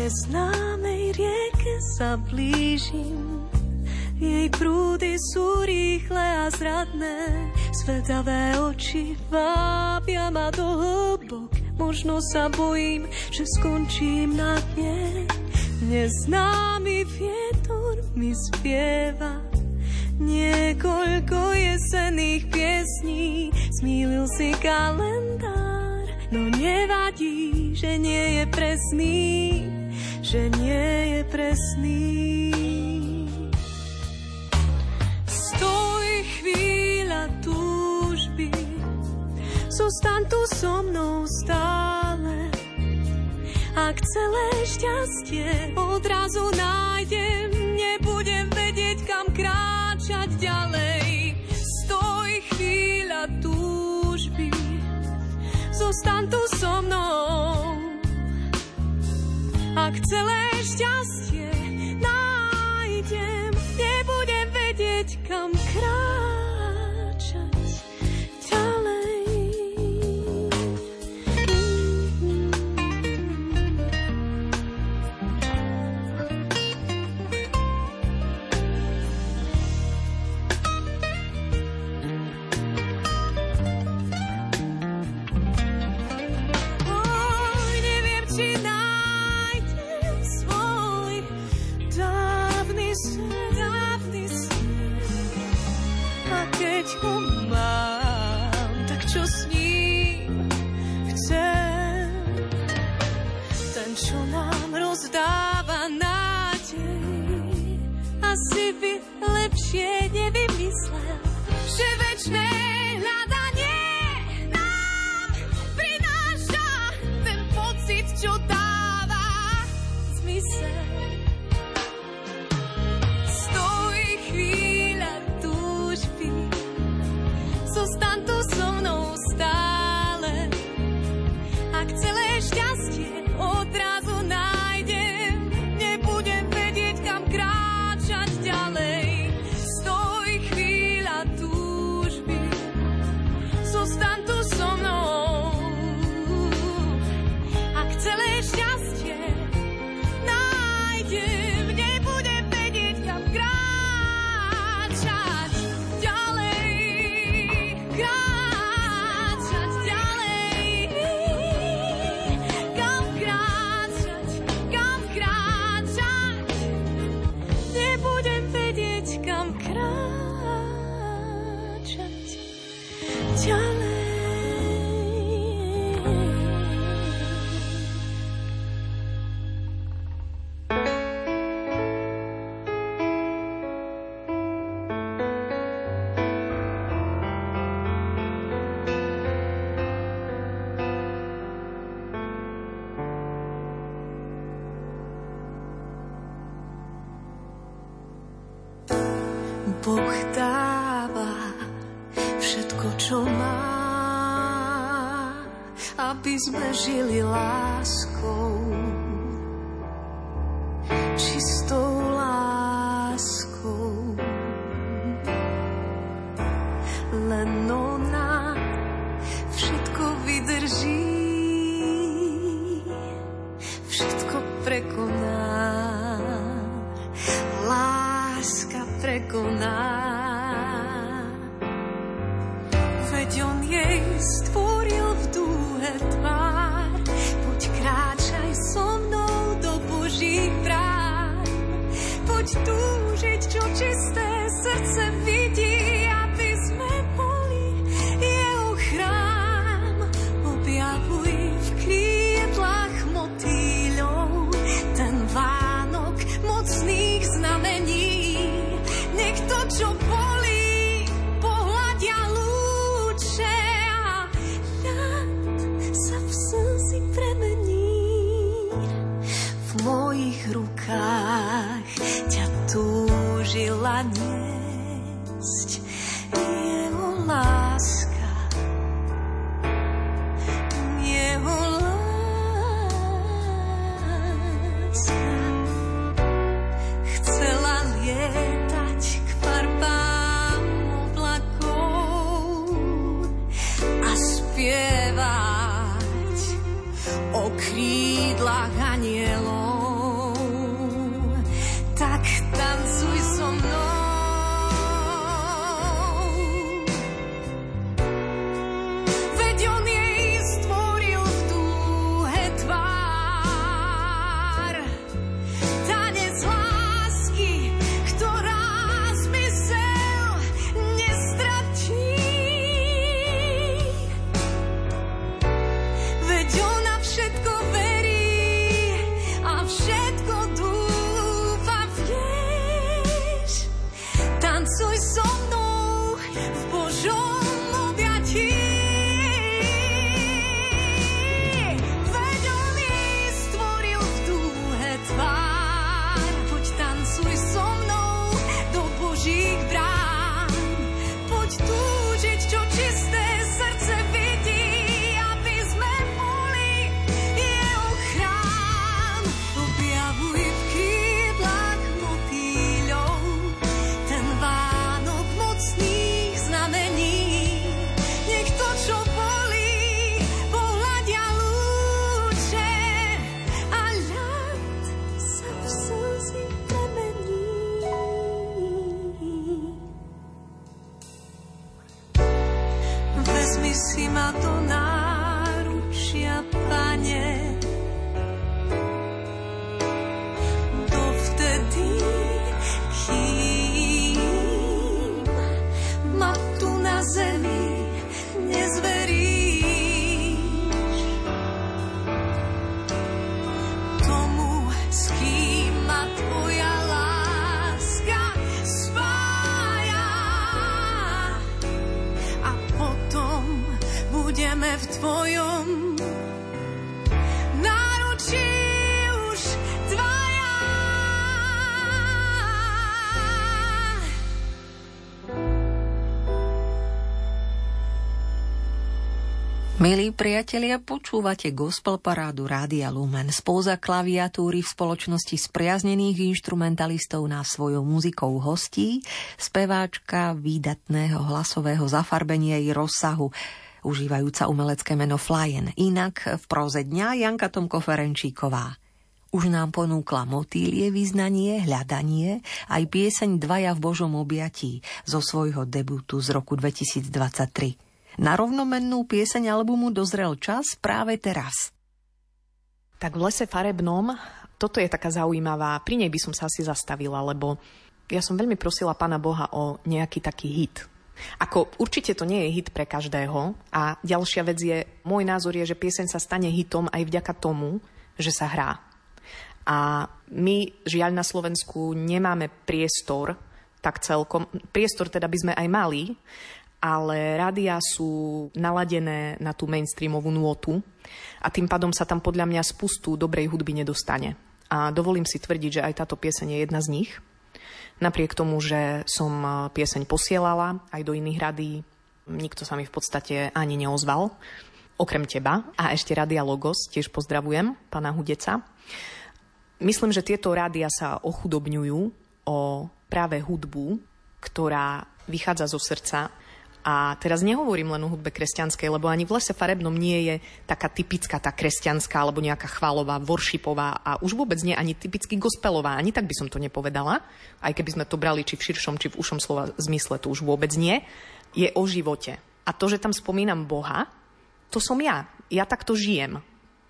Neznámej rieke sa blížim. Jej prúdy sú rýchle a zradné, svetavé oči vábia ma do hlbok. Možno sa bojím, že skončím na dne. Neznámy vietor mi spieva niekoľko jesených piesní. Smílil si kalendár, no nevadí, že nie je presný že nie je presný. Stoj chvíľa túžby, zostan tu so mnou stále. Ak celé šťastie odrazu nájdem, nebudem vedieť, kam kráčať ďalej. Zostan tu so mnou. Ak celé šťastie prekoná. Milí priatelia, počúvate gospel parádu Rádia Lumen. Spouza klaviatúry v spoločnosti spriaznených instrumentalistov na svojou muzikou hostí, speváčka výdatného hlasového zafarbenia i rozsahu, užívajúca umelecké meno Flyen. Inak v proze dňa Janka Tomko Ferenčíková. Už nám ponúkla motýlie význanie, hľadanie, aj pieseň Dvaja v Božom objatí zo svojho debutu z roku 2023. Na rovnomennú pieseň albumu dozrel čas práve teraz. Tak v lese farebnom, toto je taká zaujímavá, pri nej by som sa asi zastavila, lebo ja som veľmi prosila Pána Boha o nejaký taký hit. Ako určite to nie je hit pre každého a ďalšia vec je, môj názor je, že pieseň sa stane hitom aj vďaka tomu, že sa hrá. A my žiaľ na Slovensku nemáme priestor, tak celkom, priestor teda by sme aj mali, ale rádia sú naladené na tú mainstreamovú nôtu a tým pádom sa tam podľa mňa spustu dobrej hudby nedostane. A dovolím si tvrdiť, že aj táto pieseň je jedna z nich. Napriek tomu, že som e, pieseň posielala aj do iných radí, nikto sa mi v podstate ani neozval, okrem teba. A ešte Radia Logos, tiež pozdravujem, pána Hudeca. Myslím, že tieto rádia sa ochudobňujú o práve hudbu, ktorá vychádza zo srdca a teraz nehovorím len o hudbe kresťanskej, lebo ani v lese farebnom nie je taká typická tá kresťanská alebo nejaká chválová, worshipová a už vôbec nie ani typicky gospelová. Ani tak by som to nepovedala, aj keby sme to brali či v širšom, či v ušom slova zmysle, to už vôbec nie. Je o živote. A to, že tam spomínam Boha, to som ja. Ja takto žijem.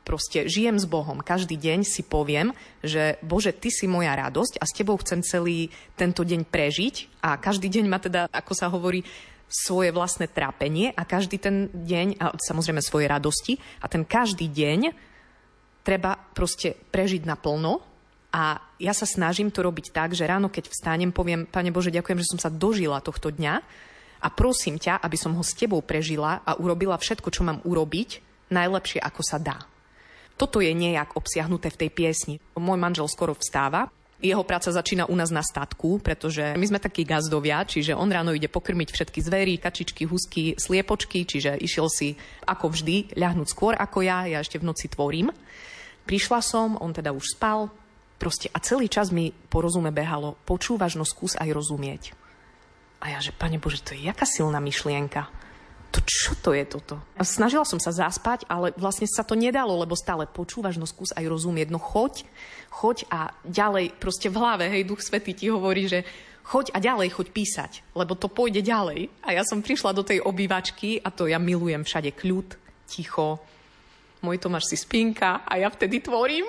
Proste žijem s Bohom. Každý deň si poviem, že Bože, Ty si moja radosť a s Tebou chcem celý tento deň prežiť a každý deň ma teda, ako sa hovorí, svoje vlastné trápenie a každý ten deň, a samozrejme svoje radosti, a ten každý deň treba proste prežiť naplno a ja sa snažím to robiť tak, že ráno, keď vstánem, poviem, Pane Bože, ďakujem, že som sa dožila tohto dňa a prosím ťa, aby som ho s tebou prežila a urobila všetko, čo mám urobiť, najlepšie, ako sa dá. Toto je nejak obsiahnuté v tej piesni. Môj manžel skoro vstáva, jeho práca začína u nás na statku, pretože my sme takí gazdovia, čiže on ráno ide pokrmiť všetky zvery, kačičky, husky, sliepočky, čiže išiel si ako vždy ľahnúť skôr ako ja, ja ešte v noci tvorím. Prišla som, on teda už spal, proste a celý čas mi porozume behalo, počúvaš, no skús aj rozumieť. A ja, že pane Bože, to je jaká silná myšlienka to čo to je toto? A snažila som sa zaspať, ale vlastne sa to nedalo, lebo stále počúvaš, no skús aj rozumieť, no choď, choď a ďalej, proste v hlave, hej, Duch Svetý ti hovorí, že choď a ďalej, choď písať, lebo to pôjde ďalej. A ja som prišla do tej obývačky a to ja milujem všade kľud, ticho, môj Tomáš si spinka a ja vtedy tvorím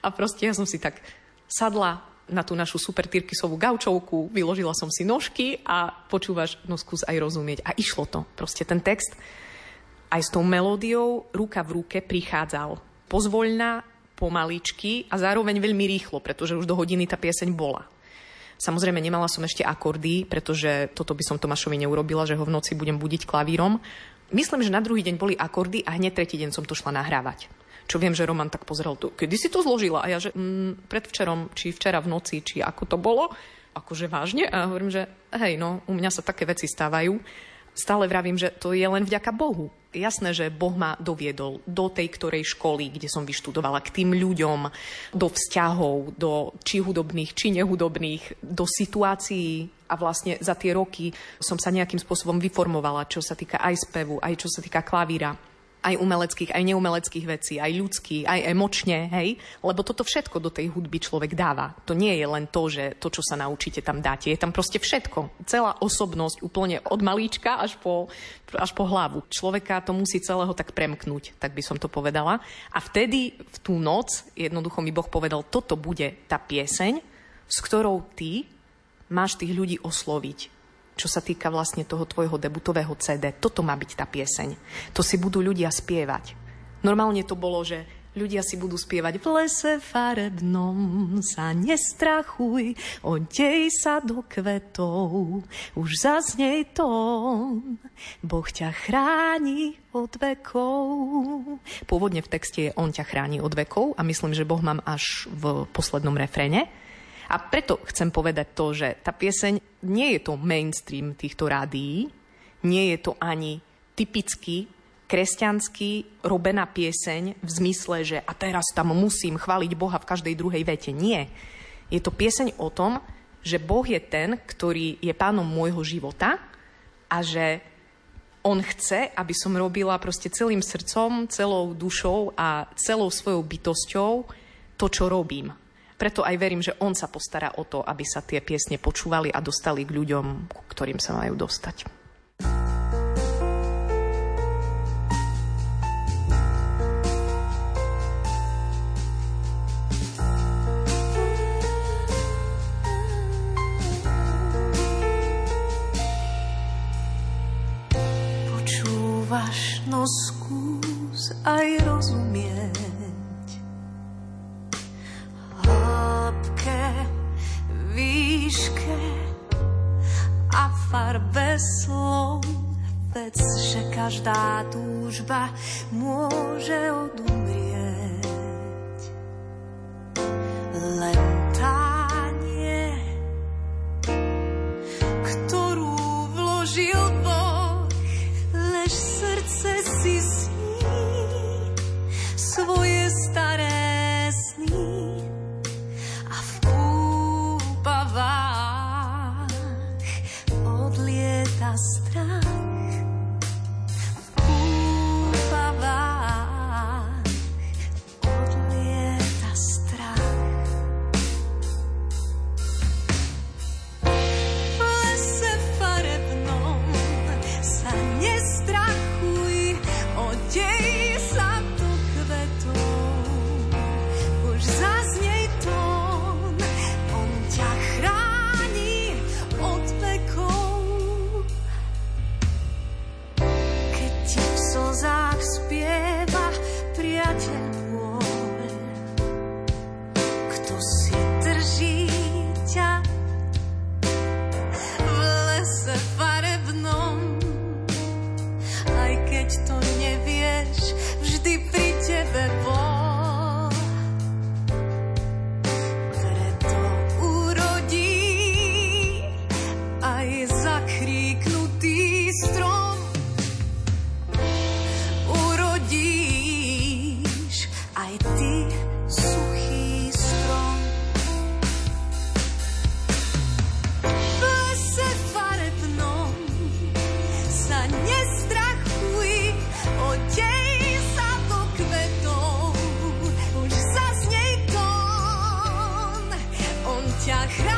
a proste ja som si tak sadla, na tú našu super tyrkysovú gaučovku, vyložila som si nožky a počúvaš, no skús aj rozumieť. A išlo to. Proste ten text aj s tou melódiou ruka v ruke prichádzal. Pozvoľná, pomaličky a zároveň veľmi rýchlo, pretože už do hodiny tá pieseň bola. Samozrejme, nemala som ešte akordy, pretože toto by som Tomášovi neurobila, že ho v noci budem budiť klavírom. Myslím, že na druhý deň boli akordy a hneď tretí deň som to šla nahrávať čo viem, že Roman tak pozeral, to, kedy si to zložila? A ja, že mm, predvčerom, či včera v noci, či ako to bolo, akože vážne. A hovorím, že hej, no, u mňa sa také veci stávajú. Stále vravím, že to je len vďaka Bohu. Jasné, že Boh ma doviedol do tej ktorej školy, kde som vyštudovala, k tým ľuďom, do vzťahov, do či hudobných, či nehudobných, do situácií a vlastne za tie roky som sa nejakým spôsobom vyformovala, čo sa týka aj spevu, aj čo sa týka klavíra aj umeleckých, aj neumeleckých vecí, aj ľudských, aj emočne, hej? Lebo toto všetko do tej hudby človek dáva. To nie je len to, že to, čo sa naučíte, tam dáte. Je tam proste všetko. Celá osobnosť úplne od malíčka až po, až po hlavu. Človeka to musí celého tak premknúť, tak by som to povedala. A vtedy, v tú noc, jednoducho mi Boh povedal, toto bude tá pieseň, s ktorou ty máš tých ľudí osloviť čo sa týka vlastne toho tvojho debutového CD. Toto má byť tá pieseň. To si budú ľudia spievať. Normálne to bolo, že ľudia si budú spievať v lese farebnom sa nestrachuj, odej sa do kvetov, už zaznej tón, Boh ťa chráni od vekov. Pôvodne v texte je On ťa chráni od vekov a myslím, že Boh mám až v poslednom refréne. A preto chcem povedať to, že tá pieseň nie je to mainstream týchto rádií, nie je to ani typicky kresťansky robená pieseň v zmysle, že a teraz tam musím chváliť Boha v každej druhej vete. Nie. Je to pieseň o tom, že Boh je ten, ktorý je pánom môjho života a že on chce, aby som robila proste celým srdcom, celou dušou a celou svojou bytosťou to, čo robím. Preto aj verím, že on sa postará o to, aby sa tie piesne počúvali a dostali k ľuďom, ktorým sa majú dostať. 下海。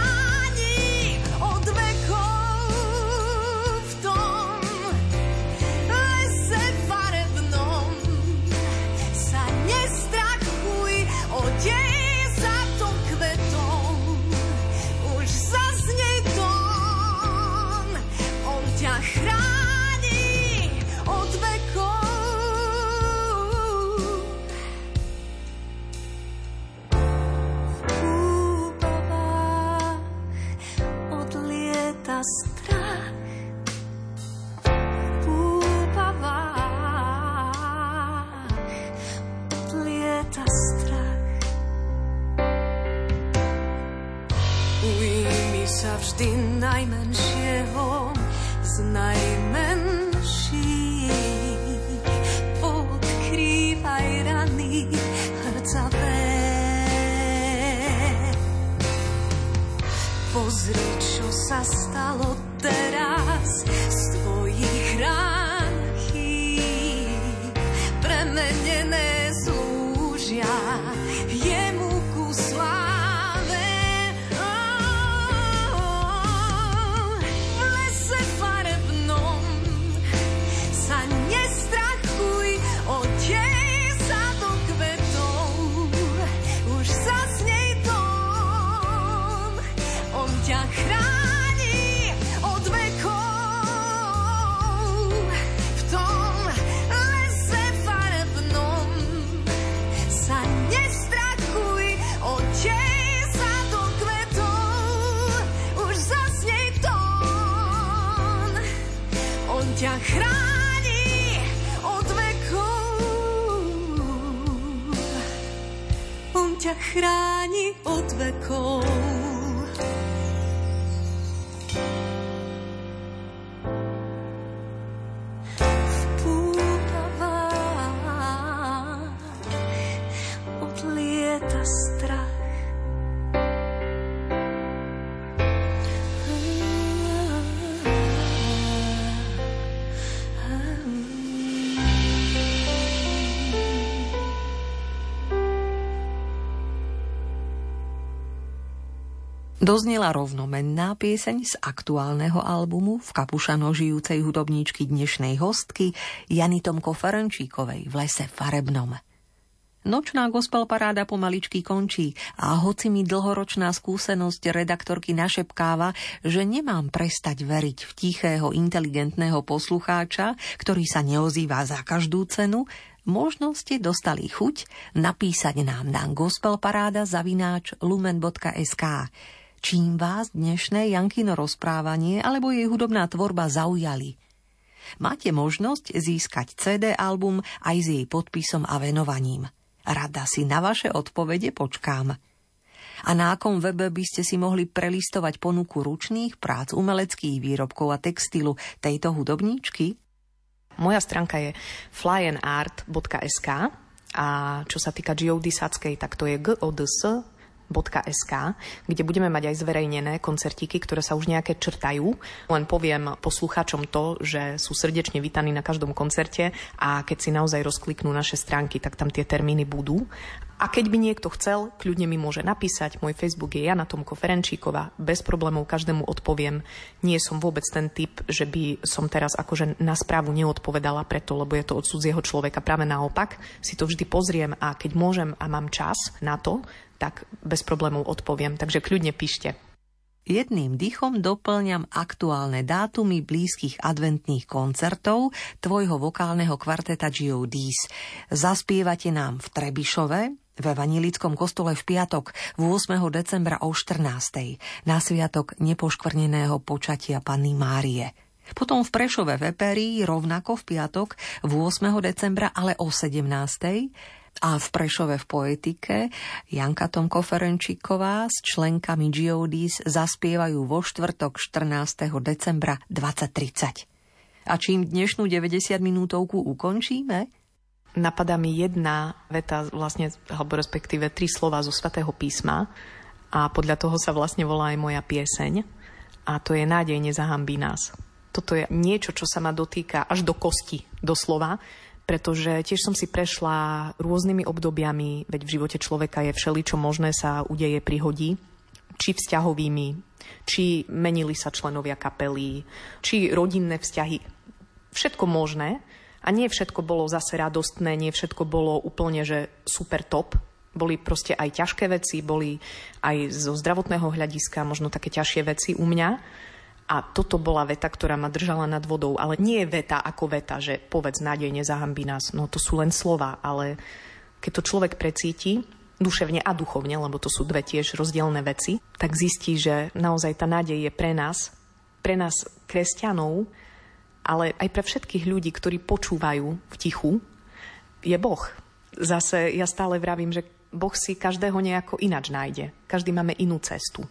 Doznela rovnomenná pieseň z aktuálneho albumu v kapušano žijúcej hudobníčky dnešnej hostky Jany Tomko Ferenčíkovej v lese Farebnom. Nočná gospel paráda pomaličky končí a hoci mi dlhoročná skúsenosť redaktorky našepkáva, že nemám prestať veriť v tichého, inteligentného poslucháča, ktorý sa neozýva za každú cenu, možno ste dostali chuť napísať nám na gospelparáda zavináč lumen.sk čím vás dnešné Jankino rozprávanie alebo jej hudobná tvorba zaujali. Máte možnosť získať CD album aj s jej podpisom a venovaním. Rada si na vaše odpovede počkám. A na akom webe by ste si mohli prelistovať ponuku ručných prác, umeleckých výrobkov a textilu tejto hudobníčky? Moja stránka je flyandart.sk a čo sa týka geodisátskej, tak to je gods SK, kde budeme mať aj zverejnené koncertíky, ktoré sa už nejaké črtajú. Len poviem poslucháčom to, že sú srdečne vítaní na každom koncerte a keď si naozaj rozkliknú naše stránky, tak tam tie termíny budú. A keď by niekto chcel, kľudne mi môže napísať. Môj Facebook je Jana Tomko Ferenčíková. Bez problémov každému odpoviem. Nie som vôbec ten typ, že by som teraz akože na správu neodpovedala preto, lebo je to od cudzieho človeka. Práve naopak si to vždy pozriem a keď môžem a mám čas na to, tak bez problémov odpoviem. Takže kľudne píšte. Jedným dychom doplňam aktuálne dátumy blízkych adventných koncertov tvojho vokálneho kvarteta G.O.D.s. Zaspievate nám v Trebišove, v Evanilickom kostole v piatok 8. decembra o 14. na sviatok nepoškvrneného počatia Panny Márie. Potom v Prešove v Eperii rovnako v piatok 8. decembra, ale o 17 a v Prešove v poetike Janka Tomko Ferenčíková s členkami Geodis zaspievajú vo štvrtok 14. decembra 2030. A čím dnešnú 90 minútovku ukončíme? Napadá mi jedna veta, vlastne, alebo respektíve tri slova zo svätého písma a podľa toho sa vlastne volá aj moja pieseň a to je nádej nezahambí nás. Toto je niečo, čo sa ma dotýka až do kosti, doslova, pretože tiež som si prešla rôznymi obdobiami, veď v živote človeka je všeli, čo možné sa udeje, prihodí, či vzťahovými, či menili sa členovia kapely, či rodinné vzťahy. Všetko možné a nie všetko bolo zase radostné, nie všetko bolo úplne, že super top. Boli proste aj ťažké veci, boli aj zo zdravotného hľadiska možno také ťažšie veci u mňa. A toto bola veta, ktorá ma držala nad vodou. Ale nie je veta ako veta, že povedz nádej nezahambí nás. No to sú len slova, ale keď to človek precíti, duševne a duchovne, lebo to sú dve tiež rozdielne veci, tak zistí, že naozaj tá nádej je pre nás, pre nás kresťanov, ale aj pre všetkých ľudí, ktorí počúvajú v tichu, je Boh. Zase ja stále vravím, že Boh si každého nejako inač nájde. Každý máme inú cestu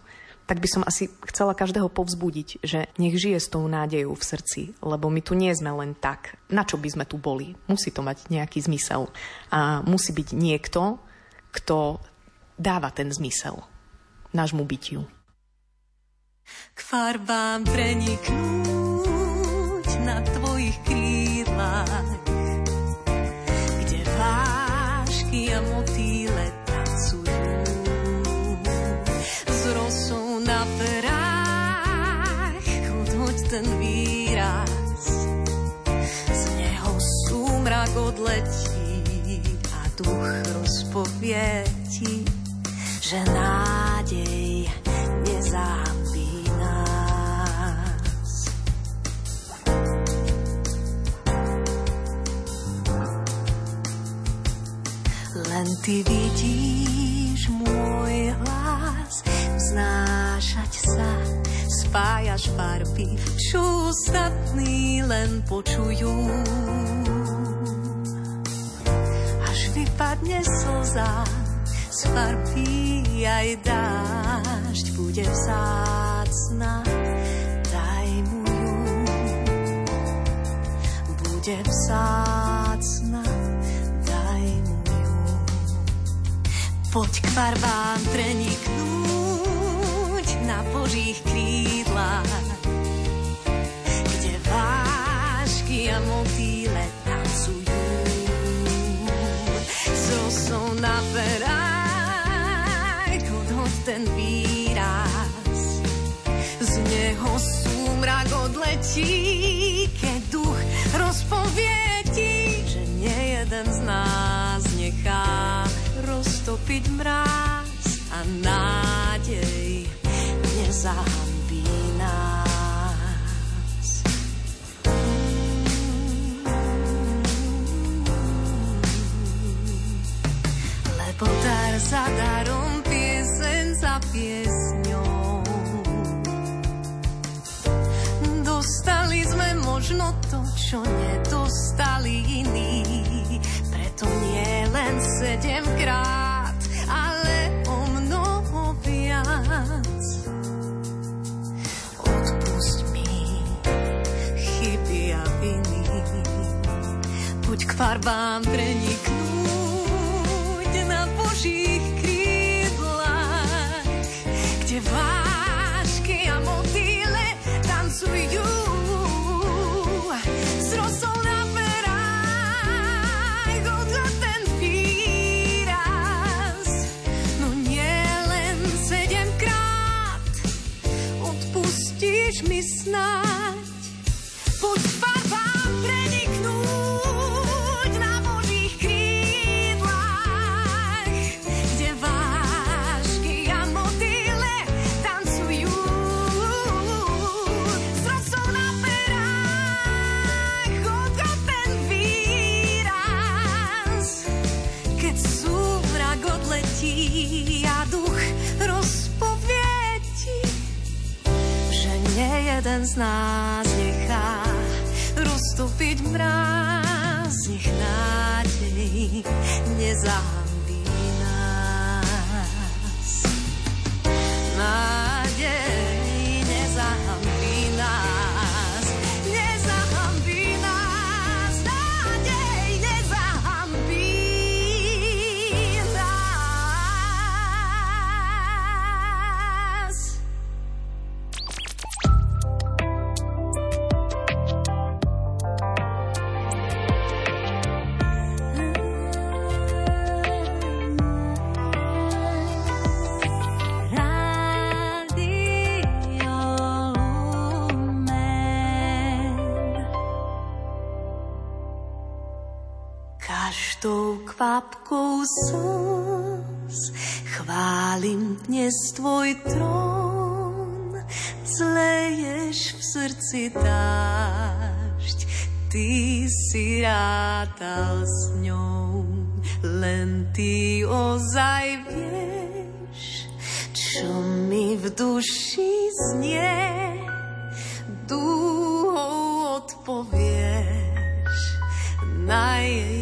tak by som asi chcela každého povzbudiť, že nech žije s tou nádejou v srdci, lebo my tu nie sme len tak. Na čo by sme tu boli? Musí to mať nejaký zmysel. A musí byť niekto, kto dáva ten zmysel nášmu bytiu. K farbám preniknúť na tvojich krídlach, kde vášky a motýle odletí a duch rozpovie ti, že nádej nezahambí nás. Len ty vidíš môj hlas vznášať sa spájaš farby, čo ostatní len počujú. Až vypadne slza z farby aj dážď bude vzácna, daj mu ju. Bude vzácna, daj mu ju. Poď k farbám preniknúť na Božích krídlach kde vášky a motýle tancujú. Zosou na perách odhod ten výraz, z neho súmrak odletí, keď duch rozpovie ti, že nie jeden z nás nechá roztopiť mráz a nádej nezahamí. zadarом piesen za piesňou. Dostali sme možno to, čo nedostali iní, preto nie len sedemkrát, ale o no mnoho viac. Odpust mi chyby a viny, buď k farbám pre nich rátal s ňou. Len ty ozaj vieš, čo mi v duši znie. Dúhou odpovieš na jej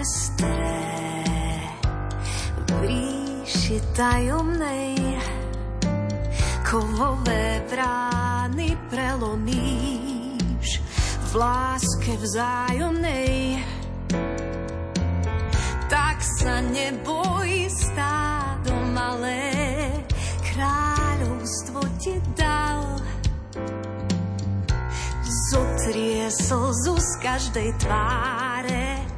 pestré v ríši tajomnej kovové brány prelomíš v láske vzájomnej. Tak sa neboj stádo malé kráľovstvo ti dal. Zotrie slzu z každej tváre,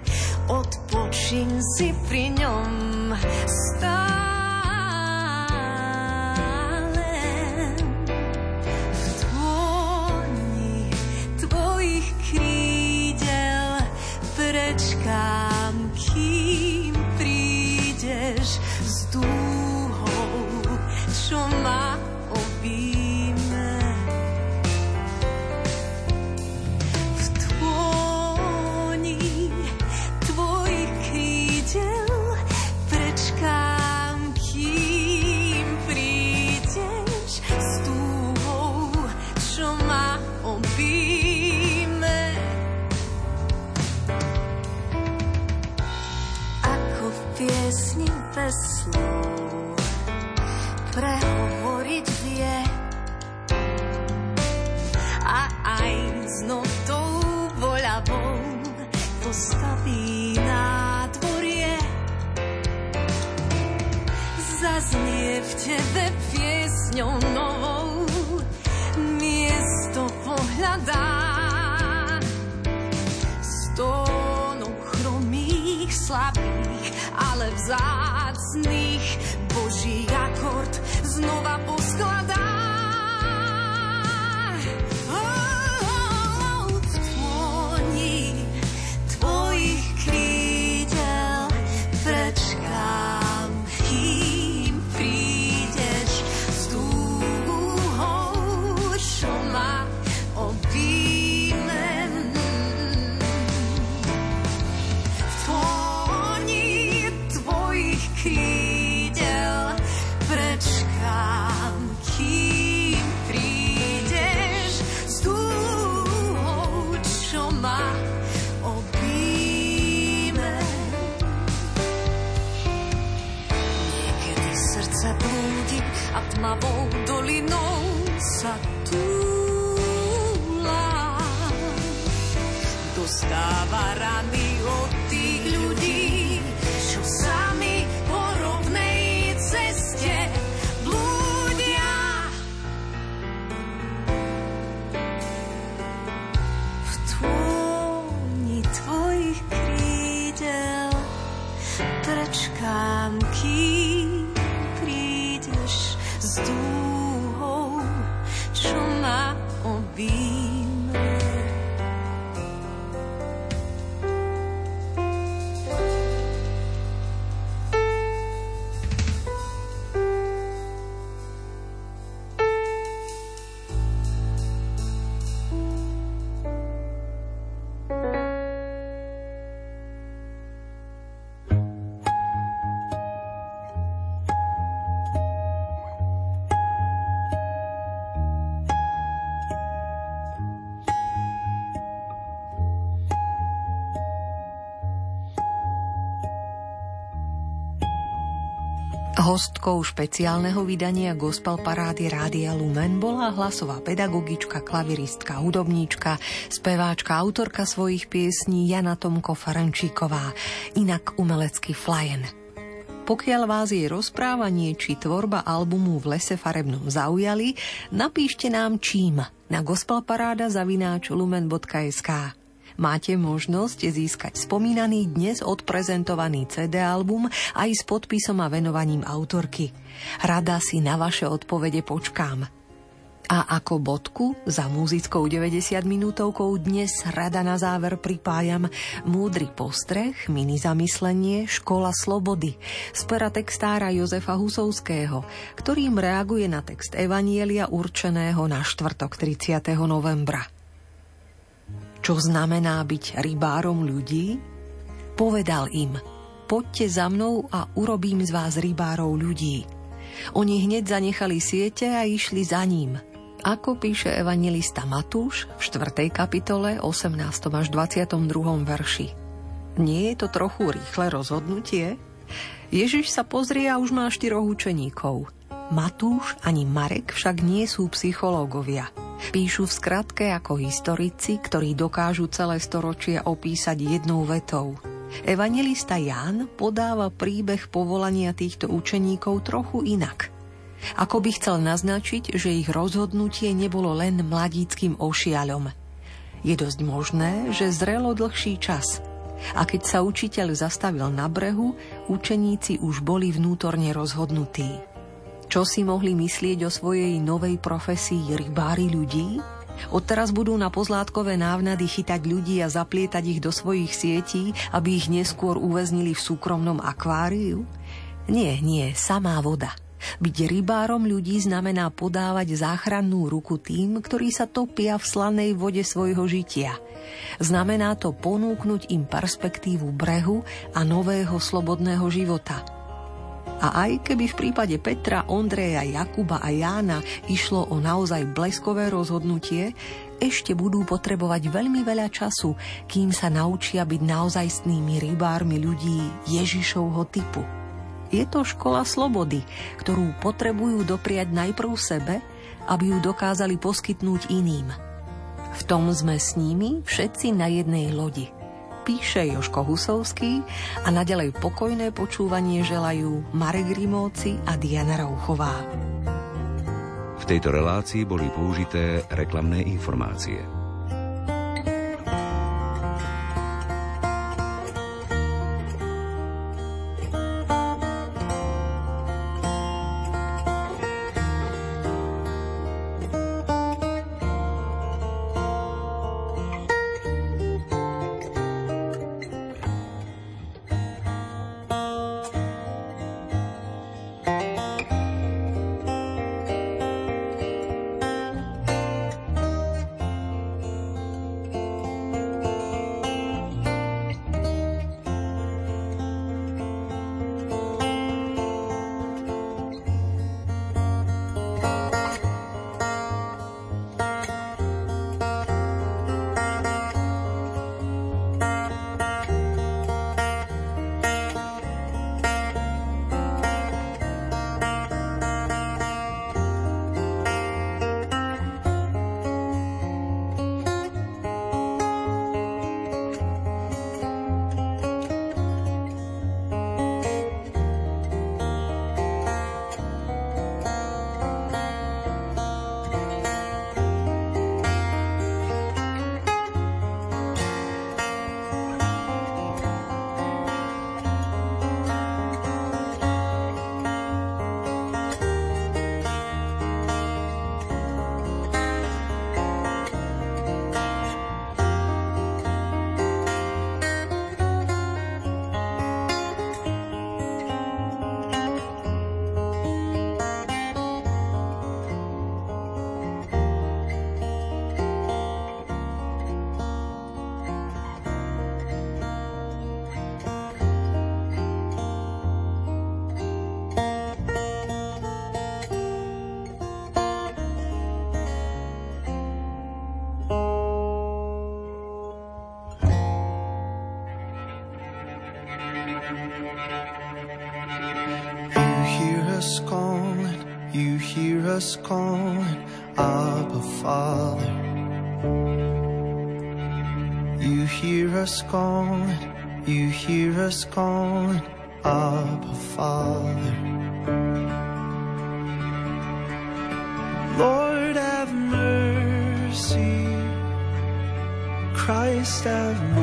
odpočin si pri ňom sa Hostkou špeciálneho vydania Gospel Parády Rádia Lumen bola hlasová pedagogička, klaviristka, hudobníčka, speváčka, autorka svojich piesní Jana Tomko Farančíková, inak umelecký flajen. Pokiaľ vás jej rozprávanie či tvorba albumu v lese farebnom zaujali, napíšte nám čím na gospelparáda.lumen.sk. Máte možnosť získať spomínaný dnes odprezentovaný CD album aj s podpisom a venovaním autorky. Rada si na vaše odpovede počkám. A ako bodku za muzickou 90 minútovkou dnes rada na záver pripájam múdry postreh, mini zamyslenie, škola slobody z textára Jozefa Husovského, ktorým reaguje na text Evanielia určeného na štvrtok 30. novembra. Čo znamená byť rybárom ľudí? Povedal im, poďte za mnou a urobím z vás rybárov ľudí. Oni hneď zanechali siete a išli za ním – ako píše evangelista Matúš v 4. kapitole 18. až 22. verši. Nie je to trochu rýchle rozhodnutie? Ježiš sa pozrie a už má štyroch učeníkov. Matúš ani Marek však nie sú psychológovia. Píšu v skratke ako historici, ktorí dokážu celé storočie opísať jednou vetou. Evangelista Ján podáva príbeh povolania týchto učeníkov trochu inak – ako by chcel naznačiť, že ich rozhodnutie nebolo len mladíckým ošiaľom. Je dosť možné, že zrelo dlhší čas. A keď sa učiteľ zastavil na brehu, učeníci už boli vnútorne rozhodnutí. Čo si mohli myslieť o svojej novej profesii rybári ľudí? Odteraz budú na pozlátkové návnady chytať ľudí a zaplietať ich do svojich sietí, aby ich neskôr uväznili v súkromnom akváriu? Nie, nie, samá voda. Byť rybárom ľudí znamená podávať záchrannú ruku tým, ktorí sa topia v slanej vode svojho žitia. Znamená to ponúknuť im perspektívu brehu a nového slobodného života. A aj keby v prípade Petra, Ondreja, Jakuba a Jána išlo o naozaj bleskové rozhodnutie, ešte budú potrebovať veľmi veľa času, kým sa naučia byť naozajstnými rybármi ľudí Ježišovho typu. Je to škola slobody, ktorú potrebujú dopriať najprv sebe, aby ju dokázali poskytnúť iným. V tom sme s nimi všetci na jednej lodi. Píše Joško Husovský a naďalej pokojné počúvanie želajú Marek Rimóci a Diana Rauchová. V tejto relácii boli použité reklamné informácie. Us calling, Abba Father. You hear us calling, you hear us calling, Abba Father. Lord have mercy, Christ have mercy.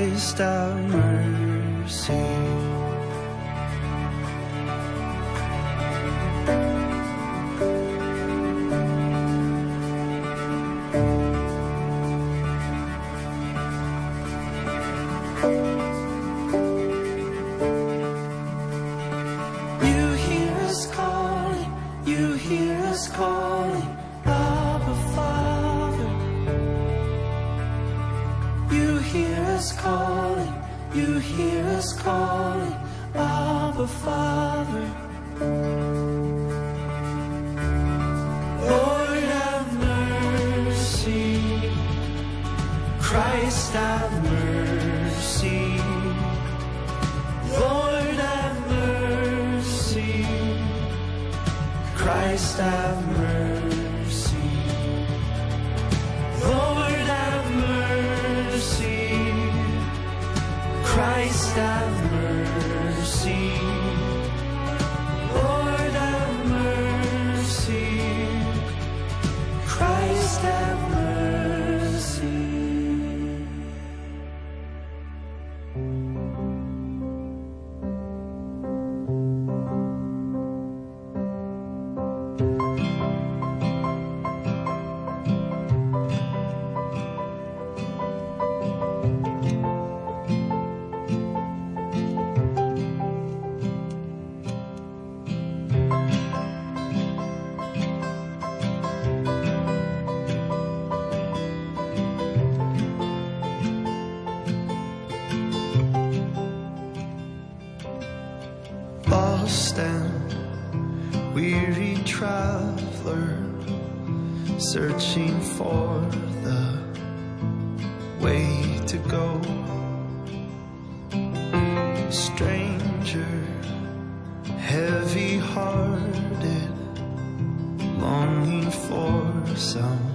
Christ our mercy. searching for the way to go. Stranger, heavy hearted, longing for some.